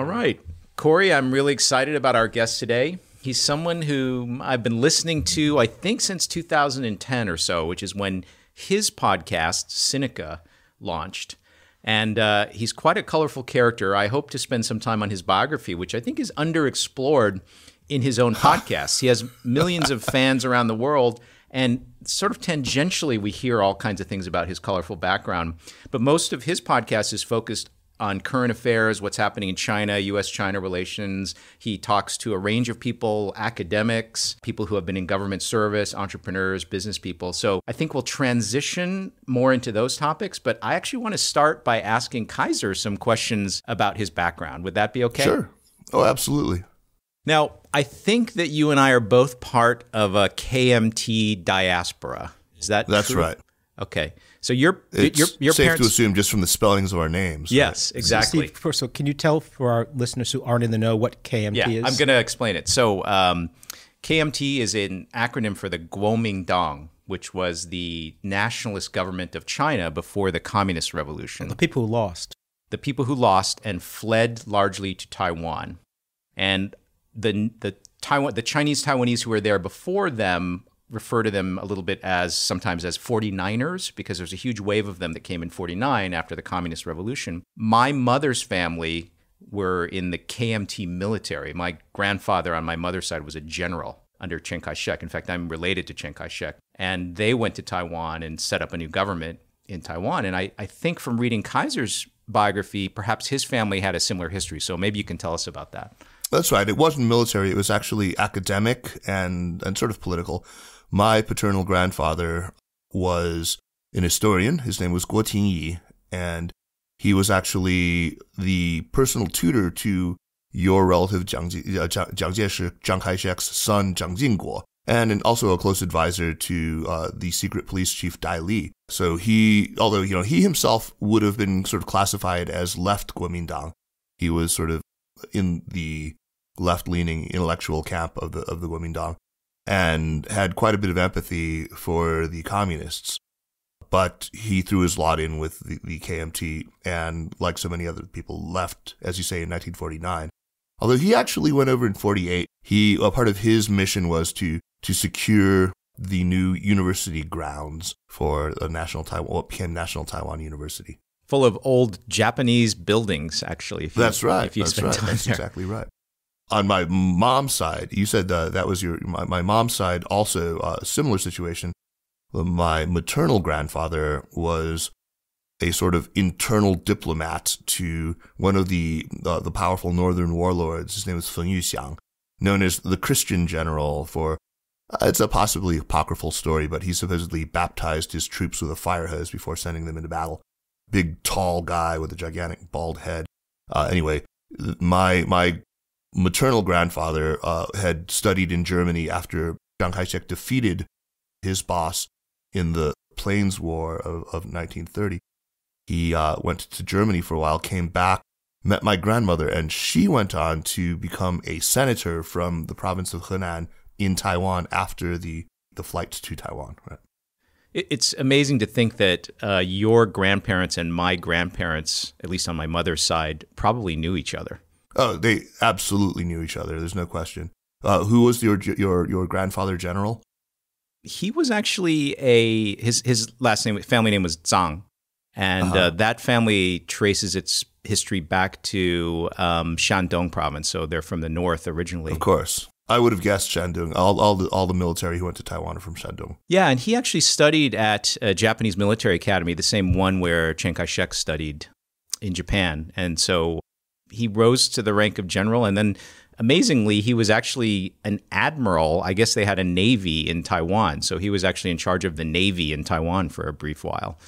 All right. Corey, I'm really excited about our guest today. He's someone who I've been listening to, I think, since 2010 or so, which is when his podcast, Sinica, launched. And uh, he's quite a colorful character. I hope to spend some time on his biography, which I think is underexplored in his own podcast. he has millions of fans around the world. And sort of tangentially, we hear all kinds of things about his colorful background. But most of his podcast is focused on current affairs, what's happening in China, US China relations. He talks to a range of people, academics, people who have been in government service, entrepreneurs, business people. So I think we'll transition more into those topics. But I actually want to start by asking Kaiser some questions about his background. Would that be okay? Sure. Oh, absolutely. Now, I think that you and I are both part of a KMT diaspora. Is that That's true? right. Okay. So your It's your your safe parents to assume just from the spellings of our names. Yes, exactly. Steve, so can you tell for our listeners who aren't in the know what KMT Yeah, is? I'm going to explain it. So, um, KMT is an acronym for the Kuomintang, which was the nationalist government of China before the Communist Revolution. the people who lost. The people who lost and fled largely to Taiwan, and the the Taiwan the Chinese Taiwanese who were there before them refer to them a little bit as sometimes as 49ers because there's a huge wave of them that came in 49 after the communist revolution. My mother's family were in the KMT military. My grandfather on my mother's side was a general under Chiang Kai-shek. In fact, I'm related to Chiang Kai-shek. And they went to Taiwan and set up a new government in Taiwan. And I, I think from reading Kaiser's biography, perhaps his family had a similar history. So maybe you can tell us about that. That's right. It wasn't military. It was actually academic and, and sort of political. My paternal grandfather was an historian. His name was Guo Tingyi, and he was actually the personal tutor to your relative Jiang, Ji- uh, Jiang Jiang Jieshi, Chiang son, Jiang Jingguo, and an- also a close advisor to uh, the secret police chief Dai Li. So he, although, you know, he himself would have been sort of classified as left Kuomintang. He was sort of in the left-leaning intellectual camp of the of the Kuomintang and had quite a bit of empathy for the communists. But he threw his lot in with the, the KMT and, like so many other people, left, as you say, in 1949. Although he actually went over in 48. He, a part of his mission was to, to secure the new university grounds for the National Taiwan, what became National Taiwan University. Full of old Japanese buildings, actually. If you, That's right. If you That's right. That's there. exactly right. On my mom's side, you said uh, that was your my, my mom's side. Also, uh, a similar situation. My maternal grandfather was a sort of internal diplomat to one of the uh, the powerful northern warlords. His name was Feng Yuxiang, known as the Christian general. For uh, it's a possibly apocryphal story, but he supposedly baptized his troops with a fire hose before sending them into battle. Big, tall guy with a gigantic bald head. Uh, anyway, my my maternal grandfather uh, had studied in Germany after Chiang Kai-shek defeated his boss in the Plains War of, of 1930. He uh, went to Germany for a while, came back, met my grandmother, and she went on to become a senator from the province of Henan in Taiwan after the, the flight to Taiwan. Right? It's amazing to think that uh, your grandparents and my grandparents, at least on my mother's side, probably knew each other. Oh, they absolutely knew each other. There's no question. Uh, who was your your your grandfather general? He was actually a his his last name family name was Zhang, and uh Uh-huh. that family traces its history back to um, Shandong province. So they're from the north originally. Of course, I would have guessed Shandong. All all the all the military who went to Taiwan are from Shandong. Yeah, and he actually studied at a Japanese military academy, the same one where Chiang Kai shek studied in Japan. And so he rose to the rank of general. And then amazingly, he was actually an admiral. I guess they had a navy in Taiwan. So he was actually in charge of the navy in Taiwan for a brief while.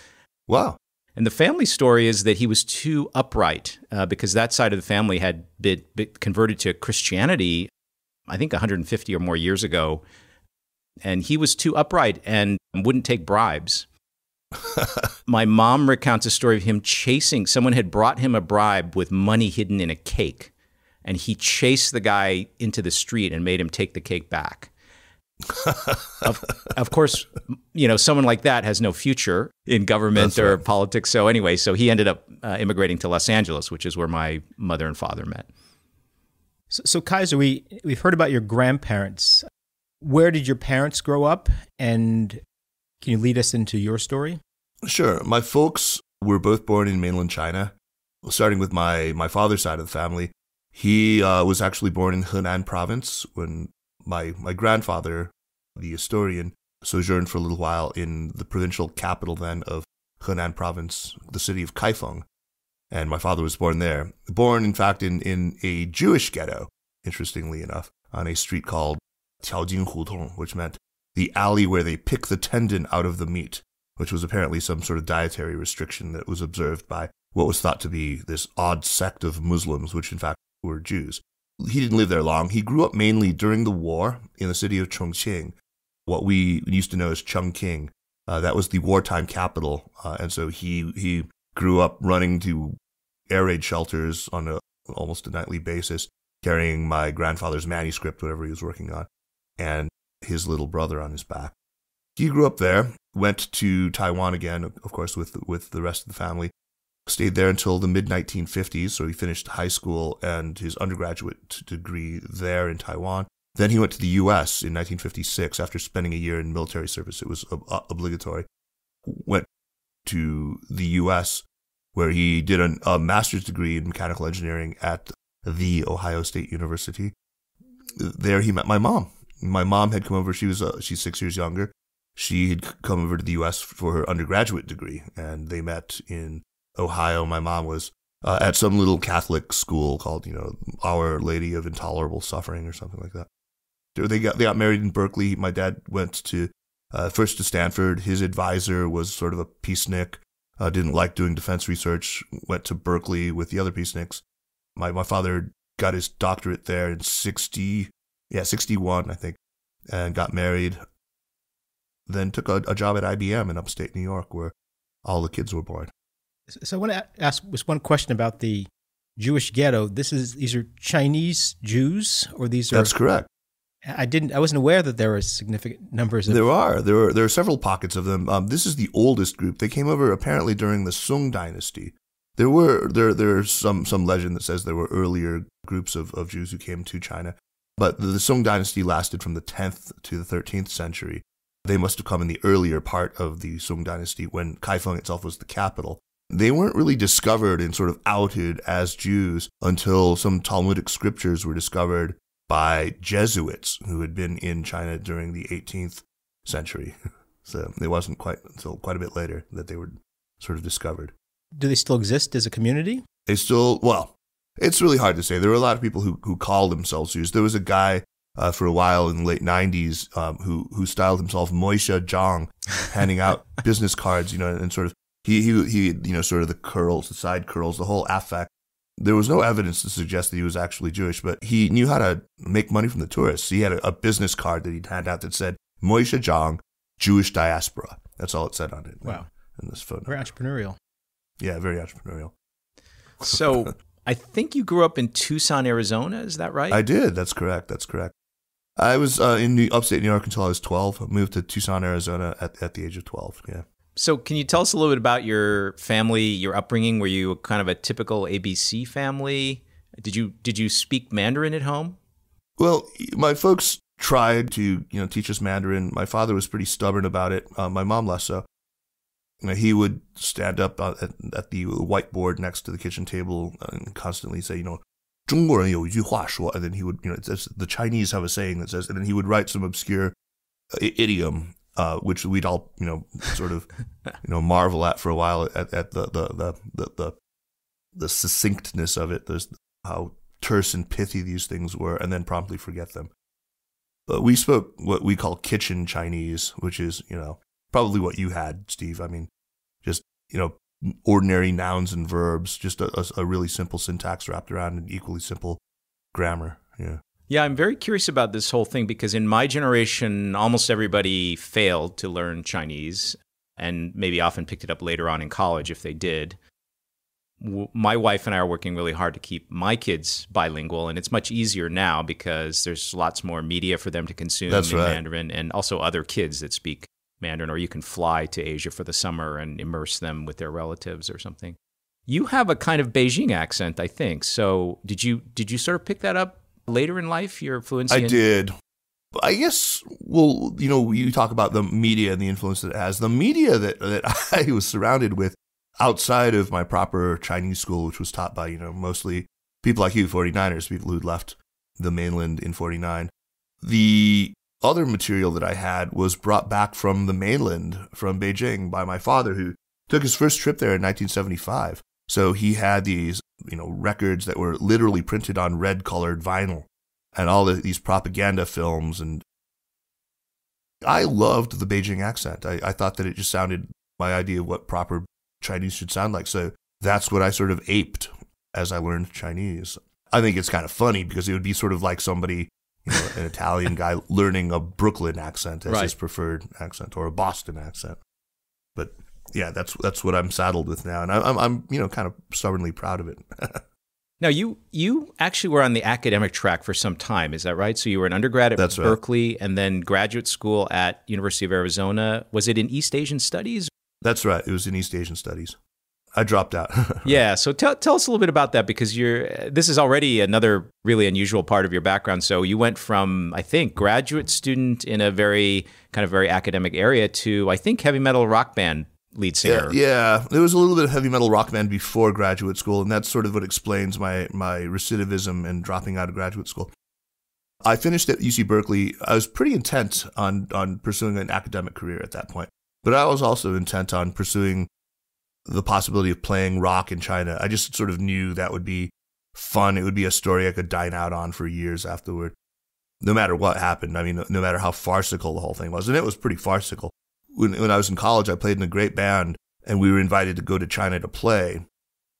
Wow. And the family story is that he was too upright uh, because that side of the family had been, been converted to Christianity, I think 150 or more years ago. And he was too upright and wouldn't take bribes. My mom recounts a story of him chasing someone had brought him a bribe with money hidden in a cake. And he chased the guy into the street and made him take the cake back. of, of course, you know, someone like that has no future in government That's or right. politics. So anyway, so he ended up uh, immigrating to Los Angeles, which is where my mother and father met. So, so Kaiser, we we've heard about your grandparents. Where did your parents grow up, and can you lead us into your story? Sure. My folks were both born in mainland China. Starting with my, my father's side of the family, he uh, was actually born in Henan province when my, my grandfather, the historian, sojourned for a little while in the provincial capital then of Henan province, the city of Kaifeng. And my father was born there. Born, in fact, in, in a Jewish ghetto, interestingly enough, on a street called Tiaojin Hutong, which meant the alley where they pick the tendon out of the meat which was apparently some sort of dietary restriction that was observed by what was thought to be this odd sect of Muslims, which in fact were Jews. He didn't live there long. He grew up mainly during the war in the city of Chongqing, what we used to know as Chungking. Uh, that was the wartime capital, uh, and so he he grew up running to air raid shelters on a almost a nightly basis, carrying my grandfather's manuscript, whatever he was working on, and his little brother on his back. He grew up there, went to Taiwan again, of course, with with the rest of the family. Stayed there until the mid 1950s, so he finished high school and his undergraduate degree there in Taiwan. Then he went to the U.S. in 1956 after spending a year in military service. It was ob- uh, obligatory. Went to the U.S. where he did an, a master's degree in mechanical engineering at the Ohio State University. There he met my mom. My mom had come over. She was uh, she's six years younger she had come over to the U.S. for her undergraduate degree, and they met in Ohio. My mom was uh, at some little Catholic school called, you know, Our Lady of Intolerable Suffering or something like that. They got they got married in Berkeley. My dad went to uh, first to Stanford. His advisor was sort of a peacenik, uh, didn't like doing defense research. Went to Berkeley with the other peaceniks. My my father got his doctorate there in sixty, yeah, sixty one, I think, and got married then took a, a, job at IBM in upstate New York where all the kids were born. So I want to ask just one question about the Jewish ghetto. This is these are Chinese Jews or these are That's correct. I didn't I wasn't aware that there were significant numbers of There are. There are there are several pockets of them. Um, this is the oldest group. They came over apparently during the Sung dynasty. There were there there's some some legend that says there were earlier groups of, of Jews who came to China. But the, Sung dynasty lasted from the 10th to the 13th century. They must have come in the earlier part of the Sung dynasty when Kaifeng itself was the capital. They weren't really discovered and sort of outed as Jews until some Talmudic scriptures were discovered by Jesuits who had been in China during the 18th century. So it wasn't quite until quite a bit later that they were sort of discovered. Do they still exist as a community? They still, well, it's really hard to say. There were a lot of people who, who called themselves Jews. There was a guy uh, for a while in the late 90s um, who who styled himself Moisha Zhang, handing out business cards, you know, and sort of he he he you know sort of the curls, the side curls, the whole affect. There was no evidence to suggest that he was actually Jewish, but he knew how to make money from the tourists. He had a, a business card that he'd hand out that said Moisha Zhang, Jewish diaspora. That's all it said on it. Wow. In this photo. Very entrepreneurial. Yeah, very entrepreneurial. So I think you grew up in Tucson, Arizona. Is that right? I did. That's correct. That's correct. I was uh, in New, upstate New York until I was 12. I moved to Tucson, Arizona at, at the age of 12. Yeah. So can you tell us a little bit about your family, your upbringing? Were you kind of a typical ABC family? Did you did you speak Mandarin at home? Well, my folks tried to you know teach us Mandarin. My father was pretty stubborn about it. Uh, my mom less so You know, he would stand up at, at the whiteboard next to the kitchen table and constantly say, you know, 中国人有一句话说, and then he would, you know, it's, the Chinese have a saying that says, and then he would write some obscure uh, idiom, uh, which we'd all, you know, sort of, you know, marvel at for a while at, at the, the, the, the, the, the succinctness of it. There's how terse and pithy these things were, and then promptly forget them. But we spoke what we call kitchen Chinese, which is, you know, probably what you had, Steve. I mean, just, you know, ordinary nouns and verbs, just a, a, a really simple syntax wrapped around an equally simple grammar. Yeah. Yeah, I'm very curious about this whole thing because in my generation, almost everybody failed to learn Chinese and maybe often picked it up later on in college if they did. my wife and I are working really hard to keep my kids bilingual, and it's much easier now because there's lots more media for them to consume That's in right. Mandarin, and also other kids that speak Mandarin, or you can fly to Asia for the summer and immerse them with their relatives or something. You have a kind of Beijing accent, I think. So did you did you sort of pick that up later in life? Your fluency. I in- did. I guess. Well, you know, you talk about the media and the influence that it has. The media that that I was surrounded with outside of my proper Chinese school, which was taught by you know mostly people like you, 49ers, people who'd left the mainland in 49. The other material that I had was brought back from the mainland, from Beijing, by my father, who took his first trip there in 1975. So he had these, you know, records that were literally printed on red colored vinyl and all the, these propaganda films. And I loved the Beijing accent. I, I thought that it just sounded my idea of what proper Chinese should sound like. So that's what I sort of aped as I learned Chinese. I think it's kind of funny because it would be sort of like somebody, you know, an Italian guy learning a Brooklyn accent as Right. his preferred accent or a Boston accent. But yeah, that's that's what I'm saddled with now, and I, I'm I'm you know kind of stubbornly proud of it. Now you you actually were on the academic track for some time, is that right? So you were an undergrad at That's right. Berkeley and then graduate school at University of Arizona. Was it in East Asian Studies? that's right. It was in East Asian Studies. I dropped out. Yeah. So tell tell us a little bit about that because you're this is already another really unusual part of your background. So you went from I think graduate student in a very kind of very academic area to I think heavy metal rock band lead Yeah, singer. yeah. There was a little bit of heavy metal rock band before graduate school, and that's sort of what explains my my recidivism and dropping out of graduate school. I finished at UC Berkeley. I was pretty intent on on pursuing an academic career at that point, but I was also intent on pursuing the possibility of playing rock in China. I just sort of knew that would be fun. It would be a story I could dine out on for years afterward, no matter what happened. I mean, no matter how farcical the whole thing was, and it was pretty farcical when, when I was in college, I played in a great band and we were invited to go to China to play.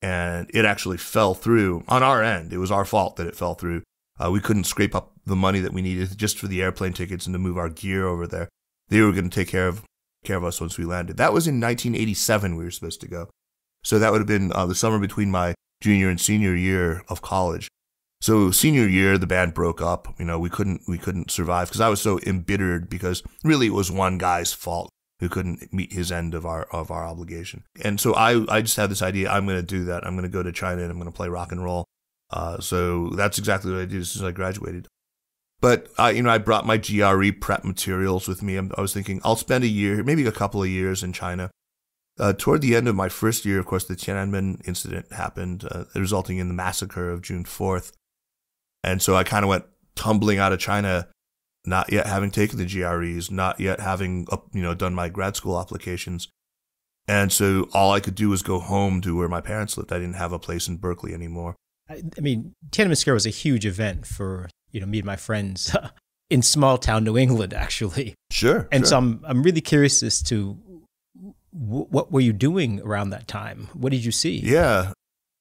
And it actually fell through on our end. It was our fault that it fell through. Uh, we couldn't scrape up the money that we needed just for the airplane tickets and to move our gear over there. They were going to take care of care of us once we landed. That was in 1987. We were supposed to go, so that would have been uh, the summer between my junior and senior year of college. So senior year, the band broke up. You know, we couldn't we couldn't survive because I was so embittered because really it was one guy's fault who couldn't meet his end of our of our obligation. And so I I just had this idea. I'm going to do that. I'm going to go to China and I'm going to play rock and roll. Uh, so that's exactly what I did as soon as I graduated. But I, you know, I brought my GRE prep materials with me. I'm- was thinking I'll spend a year, maybe a couple of years in China. Uh, toward the end of my first year, of course, the Tiananmen incident happened, uh, resulting in the massacre of June 4th. And so I kind of went tumbling out of China, not yet having taken the GREs, not yet having, uh, you know, done my grad school applications. And so all I could do was go home to where my parents lived. I didn't have a place in Berkeley anymore. I, I mean, Tiananmen Square was a huge event for you know me and my friends in small town New England, actually. Sure. And sure. so I'm I'm really curious as to w- what were you doing around that time? What did you see? Yeah.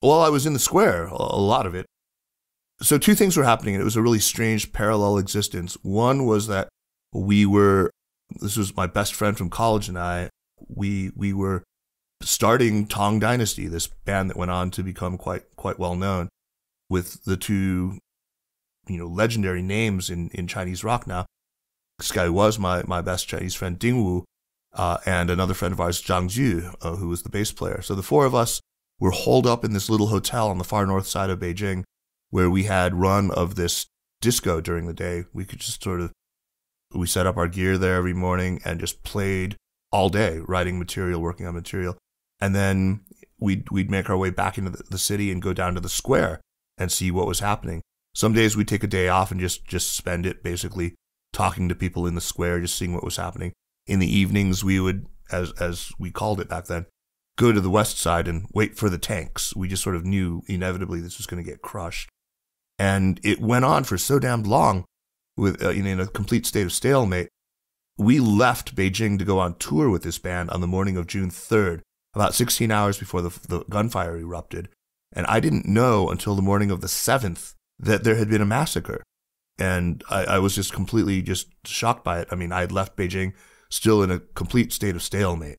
Well, I was in the square, a a lot of it. So, two things were happening, and it was a really strange parallel existence. One was that we were, this was my best friend from college and I, we, we were starting Tang Dynasty, this band that went on to become quite, quite well known with the two, you know, legendary names in, in Chinese rock now. This guy was my, my best Chinese friend, Ding Wu, uh, and another friend of ours, Zhang Ju, uh, who was the bass player. So the four of us were holed up in this little hotel on the far north side of Beijing where we had run of this disco during the day. We could just sort of, we set up our gear there every morning and just played all day, writing material, working on material. And then we'd, we'd make our way back into the, the city and go down to the square and see what was happening. Some days we'd take a day off and just, just spend it basically talking to people in the square, just seeing what was happening. In the evenings, we would, as, as we called it back then, go to the west side and wait for the tanks. We just sort of knew inevitably this was going to get crushed. And it went on for so damned long with, uh, know, in a complete state of stalemate. We left Beijing to go on tour with this band on the morning of June 3rd, about 16 hours before the, the gunfire erupted. And I didn't know until the morning of the 7th that there had been a massacre. And I, I was just completely just shocked by it. I mean, I had left Beijing still in a complete state of stalemate.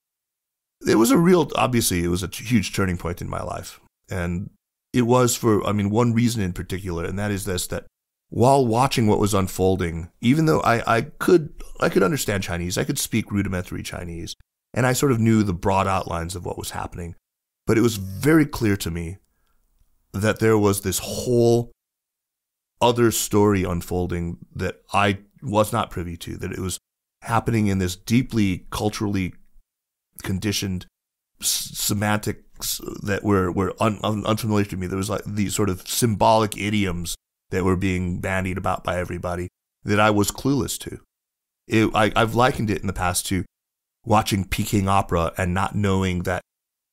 It was a real, obviously, it was a huge turning point in my life. And it was for, I mean, one reason in particular, and that is this, that while watching what was unfolding, even though I, I could, I could understand Chinese, I could speak rudimentary Chinese, and I sort of knew the broad outlines of what was happening. But it was very clear to me that there was this whole other story unfolding that I was not privy to, that it was happening in this deeply culturally conditioned semantics that were, were un, un, unfamiliar to me. There was like these sort of symbolic idioms that were being bandied about by everybody that I was clueless to. It, I, I've likened it in the past to watching Peking opera and not knowing that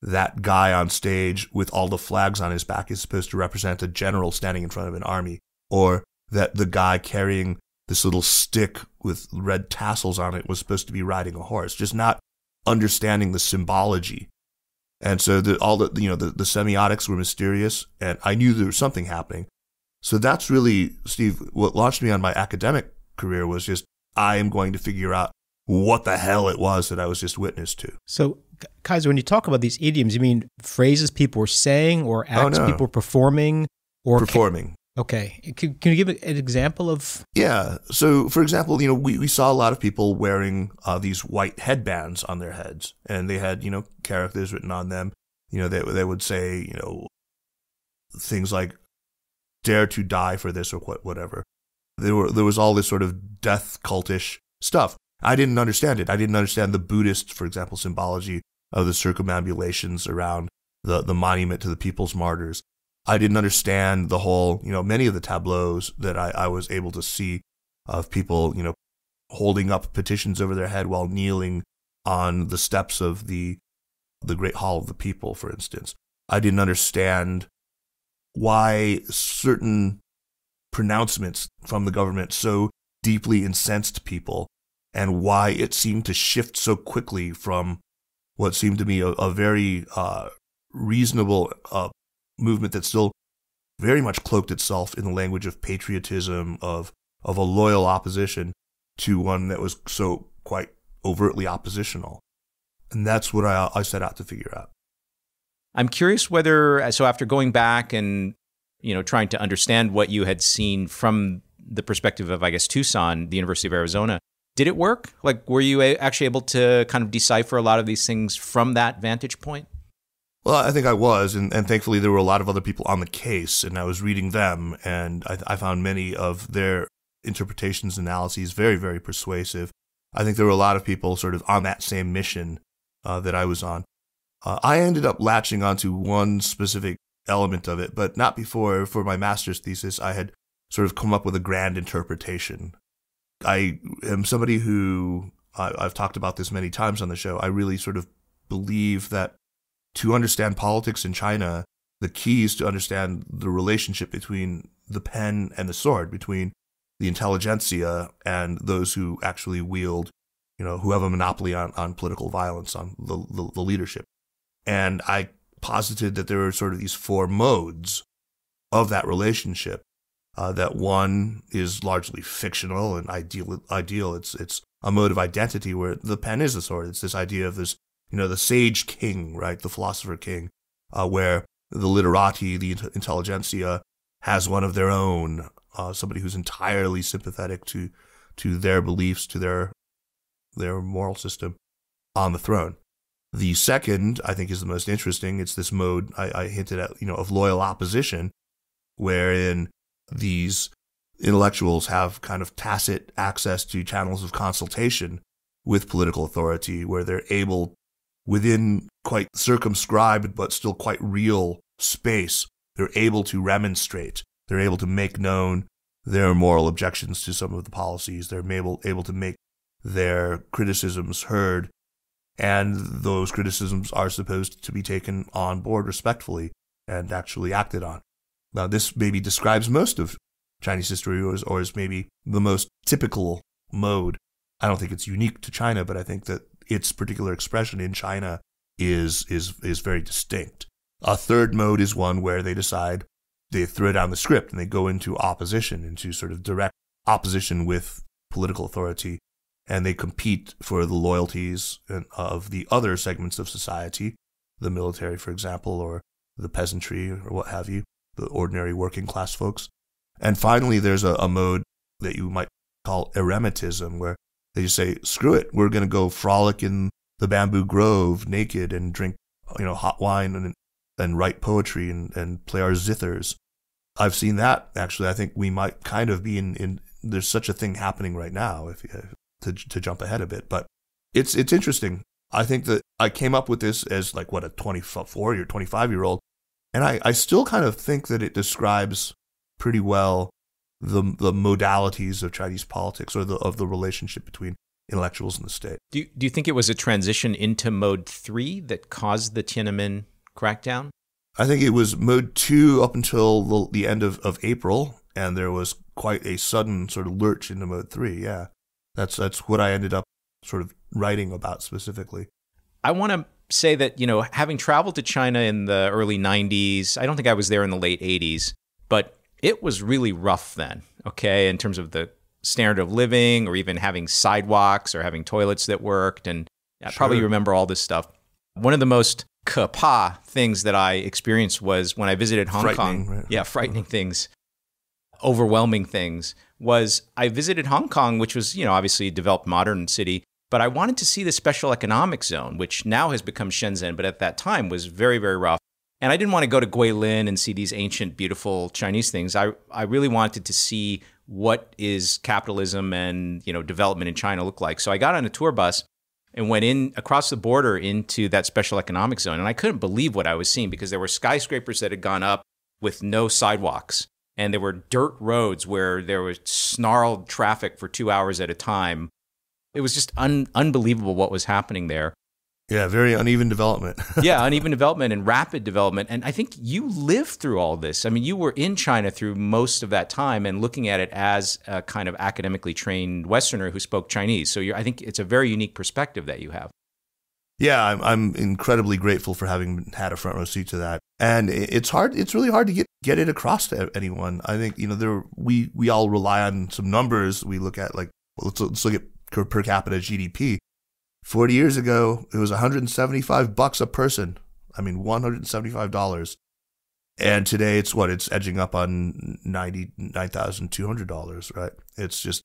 that guy on stage with all the flags on his back is supposed to represent a general standing in front of an army, or that the guy carrying this little stick with red tassels on it was supposed to be riding a horse, just not understanding the symbology. And so the, all the, you know, the, the semiotics were mysterious and I knew there was something happening. So that's really, Steve, what launched me on my academic career was just, I am going to figure out what the hell it was that I was just witness to. So, Kaiser, when you talk about these idioms, you mean phrases people were saying or oh, acts oh, no. people were performing or performing? Okay. Can, can, you give an example of? Yeah. So, for example, you know, we, we saw a lot of people wearing uh, these white headbands on their heads, and they had, you know, characters written on them. You know, they, they would say, you know, things like, dare to die for this or whatever. There, were, there was all this sort of death cultish stuff. I didn't understand it. I didn't understand the Buddhist, for example, symbology of the circumambulations around the, the monument to the people's martyrs. I didn't understand the whole, you know, many of the tableaus that I, I was able to see of people, you know, holding up petitions over their head while kneeling on the steps of the the Great Hall of the People, for instance. I didn't understand why certain pronouncements from the government so deeply incensed people and why it seemed to shift so quickly from what seemed to me a, a very uh, reasonable uh, movement that still very much cloaked itself in the language of patriotism, of of a loyal opposition, to one that was so quite overtly oppositional. And that's what I, I set out to figure out. I'm curious whether so after going back and you know trying to understand what you had seen from the perspective of I guess Tucson, the University of Arizona, did it work? Like, were you actually able to kind of decipher a lot of these things from that vantage point? Well, I think I was, and, and thankfully there were a lot of other people on the case, and I was reading them, and I, I found many of their interpretations, and analyses very, very persuasive. I think there were a lot of people sort of on that same mission uh, that I was on. Uh, I ended up latching onto one specific element of it, but not before, for my master's thesis, I had sort of come up with a grand interpretation I am somebody who I, I've talked about this many times on the show. I really sort of believe that to understand politics in China, the key is to understand the relationship between the pen and the sword, between the intelligentsia and those who actually wield, you know, who have a monopoly on, on political violence, on the, the, the leadership. And I posited that there are sort of these four modes of that relationship uh, that one is largely fictional and ideal. Ideal. It's it's a mode of identity where the pen is the sword. It's this idea of this, you know, the sage king, right, the philosopher king, uh, where the literati, the intelligentsia, has one of their own, uh, somebody who's entirely sympathetic to to their beliefs, to their their moral system, on the throne. The second, I think, is the most interesting. It's this mode I, I hinted at, you know, of loyal opposition, wherein these intellectuals have kind of tacit access to channels of consultation with political authority where they're able within quite circumscribed but still quite real space. They're able to remonstrate. They're able to make known their moral objections to some of the policies. They're able, able to make their criticisms heard. And those criticisms are supposed to be taken on board respectfully and actually acted on. Now, this maybe describes most of Chinese history or is, or is maybe the most typical mode. I don't think it's unique to China, but I think that its particular expression in China is, is, is very distinct. A third mode is one where they decide they throw down the script and they go into opposition, into sort of direct opposition with political authority, and they compete for the loyalties of the other segments of society, the military, for example, or the peasantry or what have you, the ordinary working class folks. And finally, there's a, a mode that you might call eremitism, where they just say, screw it, we're going to go frolic in the bamboo grove naked and drink, you know, hot wine and, and write poetry and, and play our zithers. I've seen that actually. I think we might kind of be in, in there's such a thing happening right now if to, to jump ahead a bit, but it's, it's interesting. I think that I came up with this as like what a 24 or 25 year old. And I, I still kind of think that it describes pretty well the the modalities of Chinese politics or the of the relationship between intellectuals and the state. Do you, do you think it was a transition into mode three that caused the Tiananmen crackdown? I think it was mode two up until the, the end of, of April, and there was quite a sudden sort of lurch into mode three. Yeah, that's that's what I ended up sort of writing about specifically. I want to say that you know, having traveled to China in the early '90s, I don't think I was there in the late '80s, but it was really rough then, okay, in terms of the standard of living or even having sidewalks or having toilets that worked. And I sure. probably remember all this stuff. One of the most kapa things that I experienced was when I visited Hong Kong. Right? Yeah, frightening things, overwhelming things. Was I visited Hong Kong, which was, you know, obviously a developed modern city, but I wanted to see the special economic zone, which now has become Shenzhen, but at that time was very, very rough. And I didn't want to go to Guilin and see these ancient, beautiful Chinese things. I, I really wanted to see what is capitalism and you know development in China look like. So I got on a tour bus and went in across the border into that special economic zone. And I couldn't believe what I was seeing because there were skyscrapers that had gone up with no sidewalks. And there were dirt roads where there was snarled traffic for two hours at a time. It was just un- unbelievable what was happening there. Yeah, very uneven development. yeah, uneven development and rapid development. And I think you lived through all this. I mean, you were in China through most of that time and looking at it as a kind of academically trained Westerner who spoke Chinese. So I think it's a very unique perspective that you have. Yeah, I'm, I'm incredibly grateful for having had a front row seat to that. And it's hard. It's really hard to get get it across to anyone. I think you know there we we all rely on some numbers. We look at like well, let's let's look at per capita GDP 40 years ago, it was 175 bucks a person. I mean, $175. And today it's what? It's edging up on $99,200, right? It's just,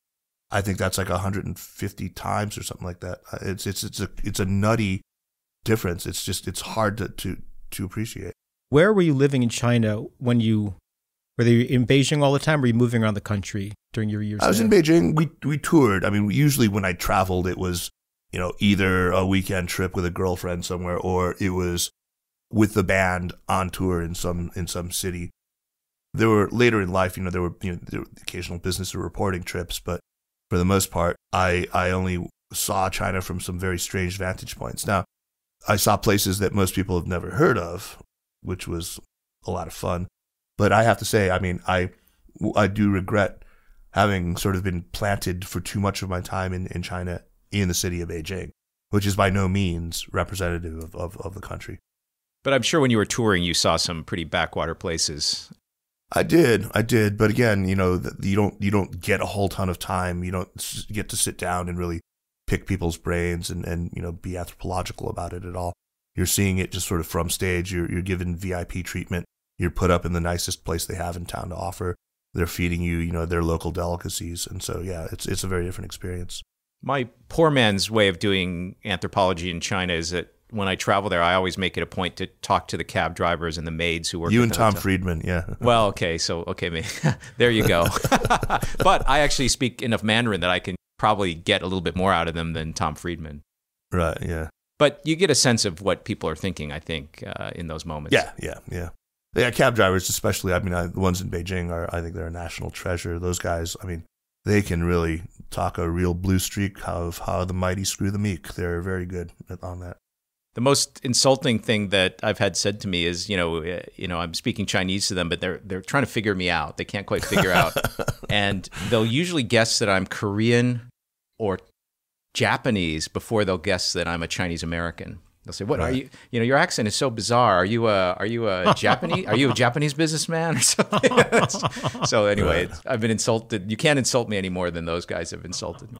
I think that's like 150 times or something like that. Uh, it's, it's, it's a, it's a nutty difference. It's just, it's hard to, to, to appreciate. Where were you living in China when you, were you in Beijing all the time or were you moving around the country during your years? I was there? in Beijing. We, we toured. I mean, usually when I traveled, it was, you know, either a weekend trip with a girlfriend somewhere or it was with the band on tour in some in some city. There were later in life, you know, there were you know there were occasional business or reporting trips, but for the most part, I I only saw China from some very strange vantage points. Now, I saw places that most people have never heard of, which was a lot of fun. But I have to say, I mean, I I do regret having sort of been planted for too much of my time in, in China in the city of Beijing, which is by no means representative of, of, of the country. But I'm sure when you were touring, you saw some pretty backwater places. I did, I did, but again, you know, you don't you don't get a whole ton of time. You don't get to sit down and really pick people's brains and and you know be anthropological about it at all. You're seeing it just sort of from stage. You're you're given VIP treatment. You're put up in the nicest place they have in town to offer. They're feeding you, you know, their local delicacies, and so yeah, it's it's a very different experience. My poor man's way of doing anthropology in China is that when I travel there, I always make it a point to talk to the cab drivers and the maids who work. You and Tom hotel. Friedman, yeah. Well, okay, so okay, there you go. but I actually speak enough Mandarin that I can probably get a little bit more out of them than Tom Friedman. Right. Yeah. But you get a sense of what people are thinking. I think uh, in those moments. Yeah. Yeah. Yeah. Yeah. Cab drivers, especially. I mean, I, the ones in Beijing are. I think they're a national treasure. Those guys. I mean, they can really talk a real blue streak of how the mighty screw the meek. They're very good on that. The most insulting thing that I've had said to me is, you know, uh, you know, I'm speaking Chinese to them, but they're they're trying to figure me out. They can't quite figure out, and they'll usually guess that I'm Korean or Japanese before they'll guess that I'm a Chinese American. They'll say, "What right. are you? You know, your accent is so bizarre. Are you a are you a Japanese? Are you a Japanese businessman or something?" so anyway, right. I've been insulted. You can't insult me any more than those guys have insulted me.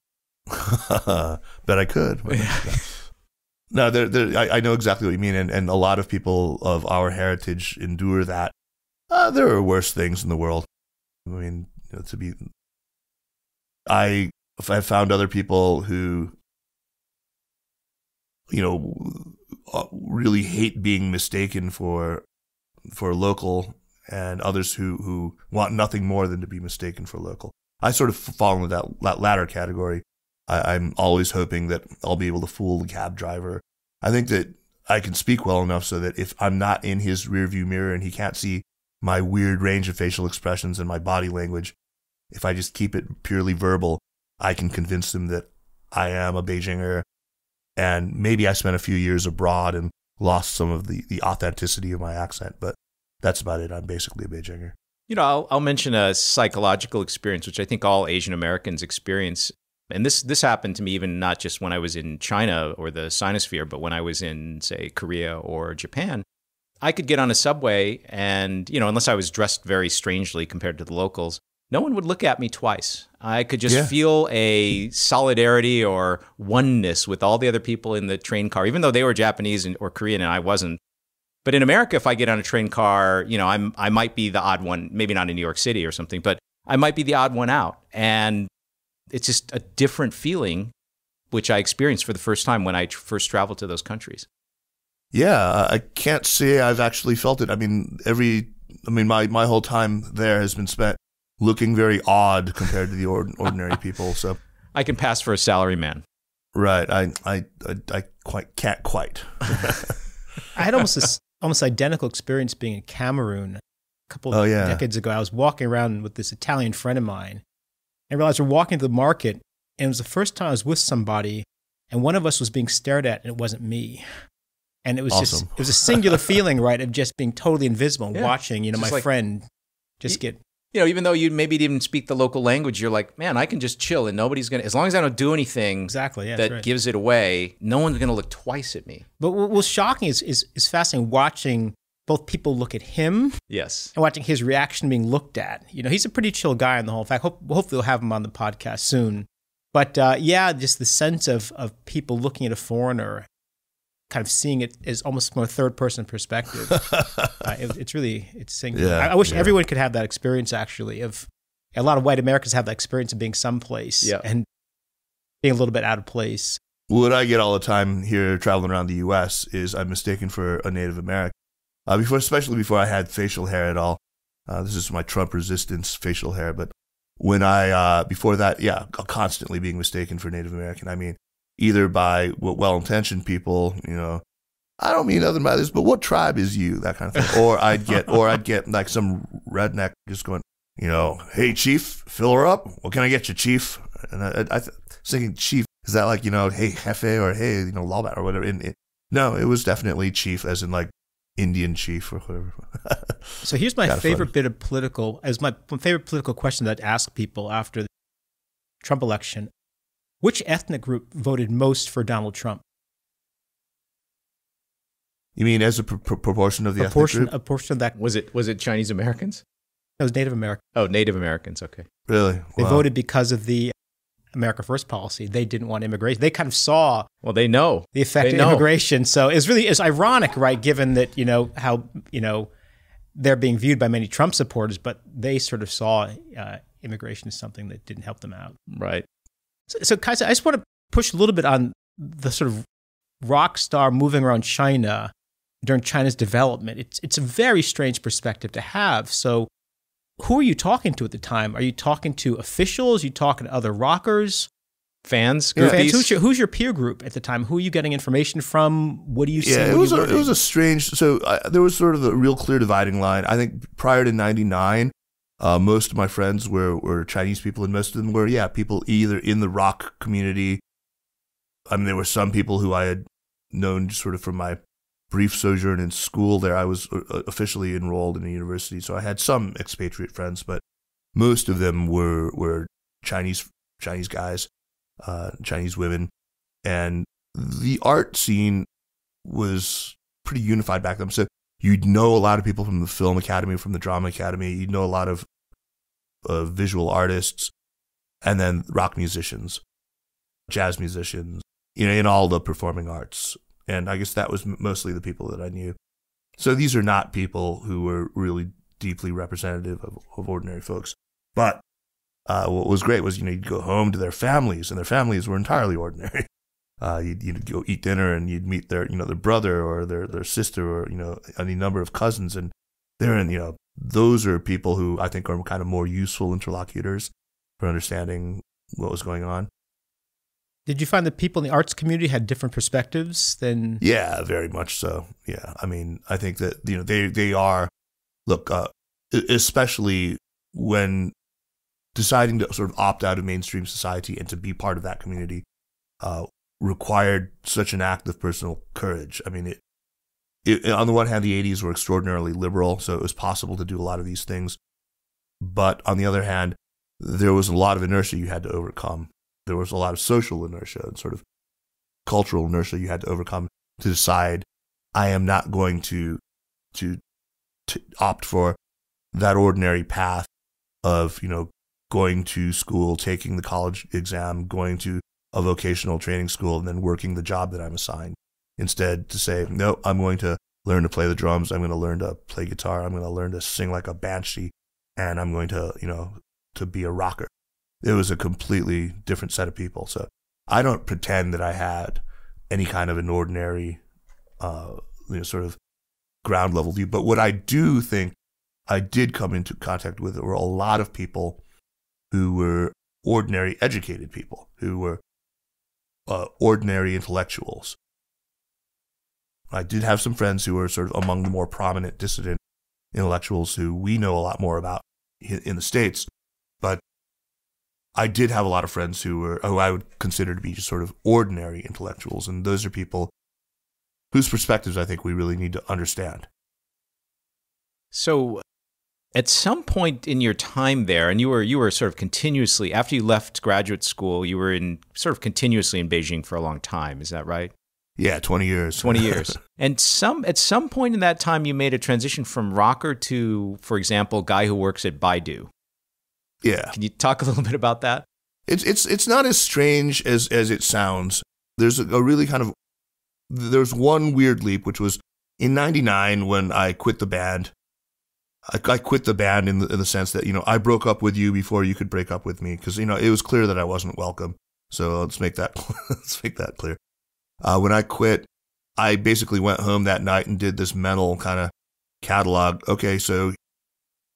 Bet I could. No, there, there, I, I know exactly what you mean, and, and a lot of people of our heritage endure that. Uh, there are worse things in the world. I mean, you know, to be, I have found other people who, you know, Uh, really hate being mistaken for for local, and others who who want nothing more than to be mistaken for local. I sort of fall into that, that latter category. I, I'm always hoping that I'll be able to fool the cab driver. I think that I can speak well enough so that if I'm not in his rearview mirror and he can't see my weird range of facial expressions and my body language, if I just keep it purely verbal, I can convince him that I am a Beijinger. And maybe I spent a few years abroad and lost some of the, the authenticity of my accent, but that's about it. I'm basically a Beijinger. You know, I'll, I'll mention a psychological experience, which I think all Asian Americans experience. And this this happened to me even not just when I was in China or the Sinosphere, but when I was in, say, Korea or Japan. I could get on a subway and, you know, unless I was dressed very strangely compared to the locals, no one would look at me twice. I could just Yeah. feel a solidarity or oneness with all the other people in the train car, even though they were Japanese and, or Korean and I wasn't. But in America, if I get on a train car, you know, I'm I might be the odd one, maybe not in New York City or something, but I might be the odd one out. And it's just a different feeling, which I experienced for the first time when I tr- first traveled to those countries. Yeah, I- I can't say I've actually felt it. I mean, every, I mean, my, my whole time there has been spent looking very odd compared to the ordinary people. So, I can pass for a salary man. right, I, I, I, I quite can't quite. I had almost this almost identical experience being in Cameroon a couple Oh, of yeah. decades ago. I was walking around with this Italian friend of mine and realized we're walking to the market and it was the first time I was with somebody and one of us was being stared at and it wasn't me. And it was just it was a singular feeling, right, of just being totally invisible and Yeah. watching, you know, Just my like- friend just Y- get You know, even though you maybe didn't speak the local language, you're like, man, I can just chill and nobody's gonna. As long as I don't do anything exactly, yeah, that right. gives it away, no one's gonna look twice at me. But what was shocking is, is is fascinating watching both people look at him Yes. and watching his reaction being looked at. You know, he's a pretty chill guy in the whole. Fact, hope, hopefully we'll have him on the podcast soon. But uh, yeah, just the sense of of people looking at a foreigner, kind of seeing it as almost from a third person perspective. uh, it, it's really it's singular. Yeah, I, I wish yeah. everyone could have that experience. Actually, of a lot of white Americans have that experience of being someplace Yeah. and being a little bit out of place. What I get all the time here traveling around the U.S. is I'm mistaken for a Native American. Uh, before, especially before I had facial hair at all. Uh, this is my Trump resistance facial hair. But when I, uh, before that, yeah, constantly being mistaken for Native American. I mean, either by well intentioned people, you know, I don't mean nothing by this, but what tribe is you? That kind of thing. Or I'd get, or I'd get like some redneck just going, you know, hey, chief, fill her up. What can I get you, chief? And I, I, I was thinking, chief, is that like, you know, hey, jefe or hey, you know, laoban or whatever? And it, no, it was definitely chief, as in like Indian chief or whatever. So here's my favorite funny. bit of political, as my, my favorite political question that I'd ask people after the Trump election. Which ethnic group voted most for Donald Trump? you mean as a pr- pr- proportion of the a portion, ethnic group? a portion of that Was it was it Chinese Americans? that was Native American. Oh, Native Americans. Okay. Really? They voted because of the America First policy. They didn't want immigration. They kind of saw Well, they know. the effect They of know. immigration. So it's really it's ironic, right? Given that you know how you know they're being viewed by many Trump supporters, but they sort of saw uh, immigration as something that didn't help them out. Right. So, so Kaiser, I just want to push a little bit on the sort of rock star moving around China during China's development. It's it's a very strange perspective to have. So, who are you talking to at the time? Are you talking to officials? Are you talking to other rockers? Fans, Fans? Who's your who's your peer group at the time? Who are you getting information from? What do you see? Yeah, What it was you a, it was a strange. So uh, there was sort of a real clear dividing line. I think prior to '99, uh, most of my friends were were Chinese people, and most of them were yeah people either in the rock community. I mean, there were some people who I had known sort of from my brief sojourn in school. There, I was uh, officially enrolled in a university, so I had some expatriate friends, but most of them were were Chinese Chinese guys, uh, Chinese women, and the art scene was pretty unified back then. So you'd know a lot of people from the film academy, from the drama academy. You'd know a lot of uh, visual artists, and then rock musicians, jazz musicians, you know, in all the performing arts. And I guess that was mostly the people that I knew. So these are not people who were really deeply representative of, of ordinary folks. But uh, what was great was, you know, you'd go home to their families, and their families were entirely ordinary. Uh, you'd, you'd go eat dinner, and you'd meet their, you know, their brother or their their sister or you know any number of cousins, and they're in, you know, those are people who I think are kind of more useful interlocutors for understanding what was going on. Did you find that people in the arts community had different perspectives than? Yeah, very much so. Yeah, I mean, I think that you know they they are look, uh, especially when deciding to sort of opt out of mainstream society and to be part of that community uh, required such an act of personal courage. I mean, it, it, on the one hand, the 80s were extraordinarily liberal, so it was possible to do a lot of these things. But on the other hand, there was a lot of inertia you had to overcome. There was a lot of social inertia and sort of cultural inertia you had to overcome to decide I am not going to to, to opt for that ordinary path of you know going to school, taking the college exam, going to a vocational training school, and then working the job that I'm assigned. Instead, to say, no, I'm going to learn to play the drums. I'm going to learn to play guitar. I'm going to learn to sing like a banshee. And I'm going to, you know, to be a rocker. It was a completely different set of people. So I don't pretend that I had any kind of an ordinary, uh, you know, sort of ground level view. But what I do think I did come into contact with were a lot of people who were ordinary educated people, who were uh, ordinary intellectuals. I did have some friends who were sort of among the more prominent dissident intellectuals who we know a lot more about in the States. But I did have a lot of friends who were, who I would consider to be just sort of ordinary intellectuals. And those are people whose perspectives I think we really need to understand. So, at some point in your time there, and you were you were sort of continuously after you left graduate school, you were in sort of continuously in Beijing for a long time. Is that right? Yeah, twenty years. Twenty years. and some at some point in that time, you made a transition from rocker to, for example, guy who works at Baidu. Yeah. Can you talk a little bit about that? It's it's it's not as strange as as it sounds. There's a, a really kind of there's one weird leap, which was in '99 when I quit the band. I, I quit the band in the, in the sense that you know I broke up with you before you could break up with me because you know it was clear that I wasn't welcome. So let's make that let's make that clear. Uh, when I quit, I basically went home that night and did this mental kind of catalog. Okay, so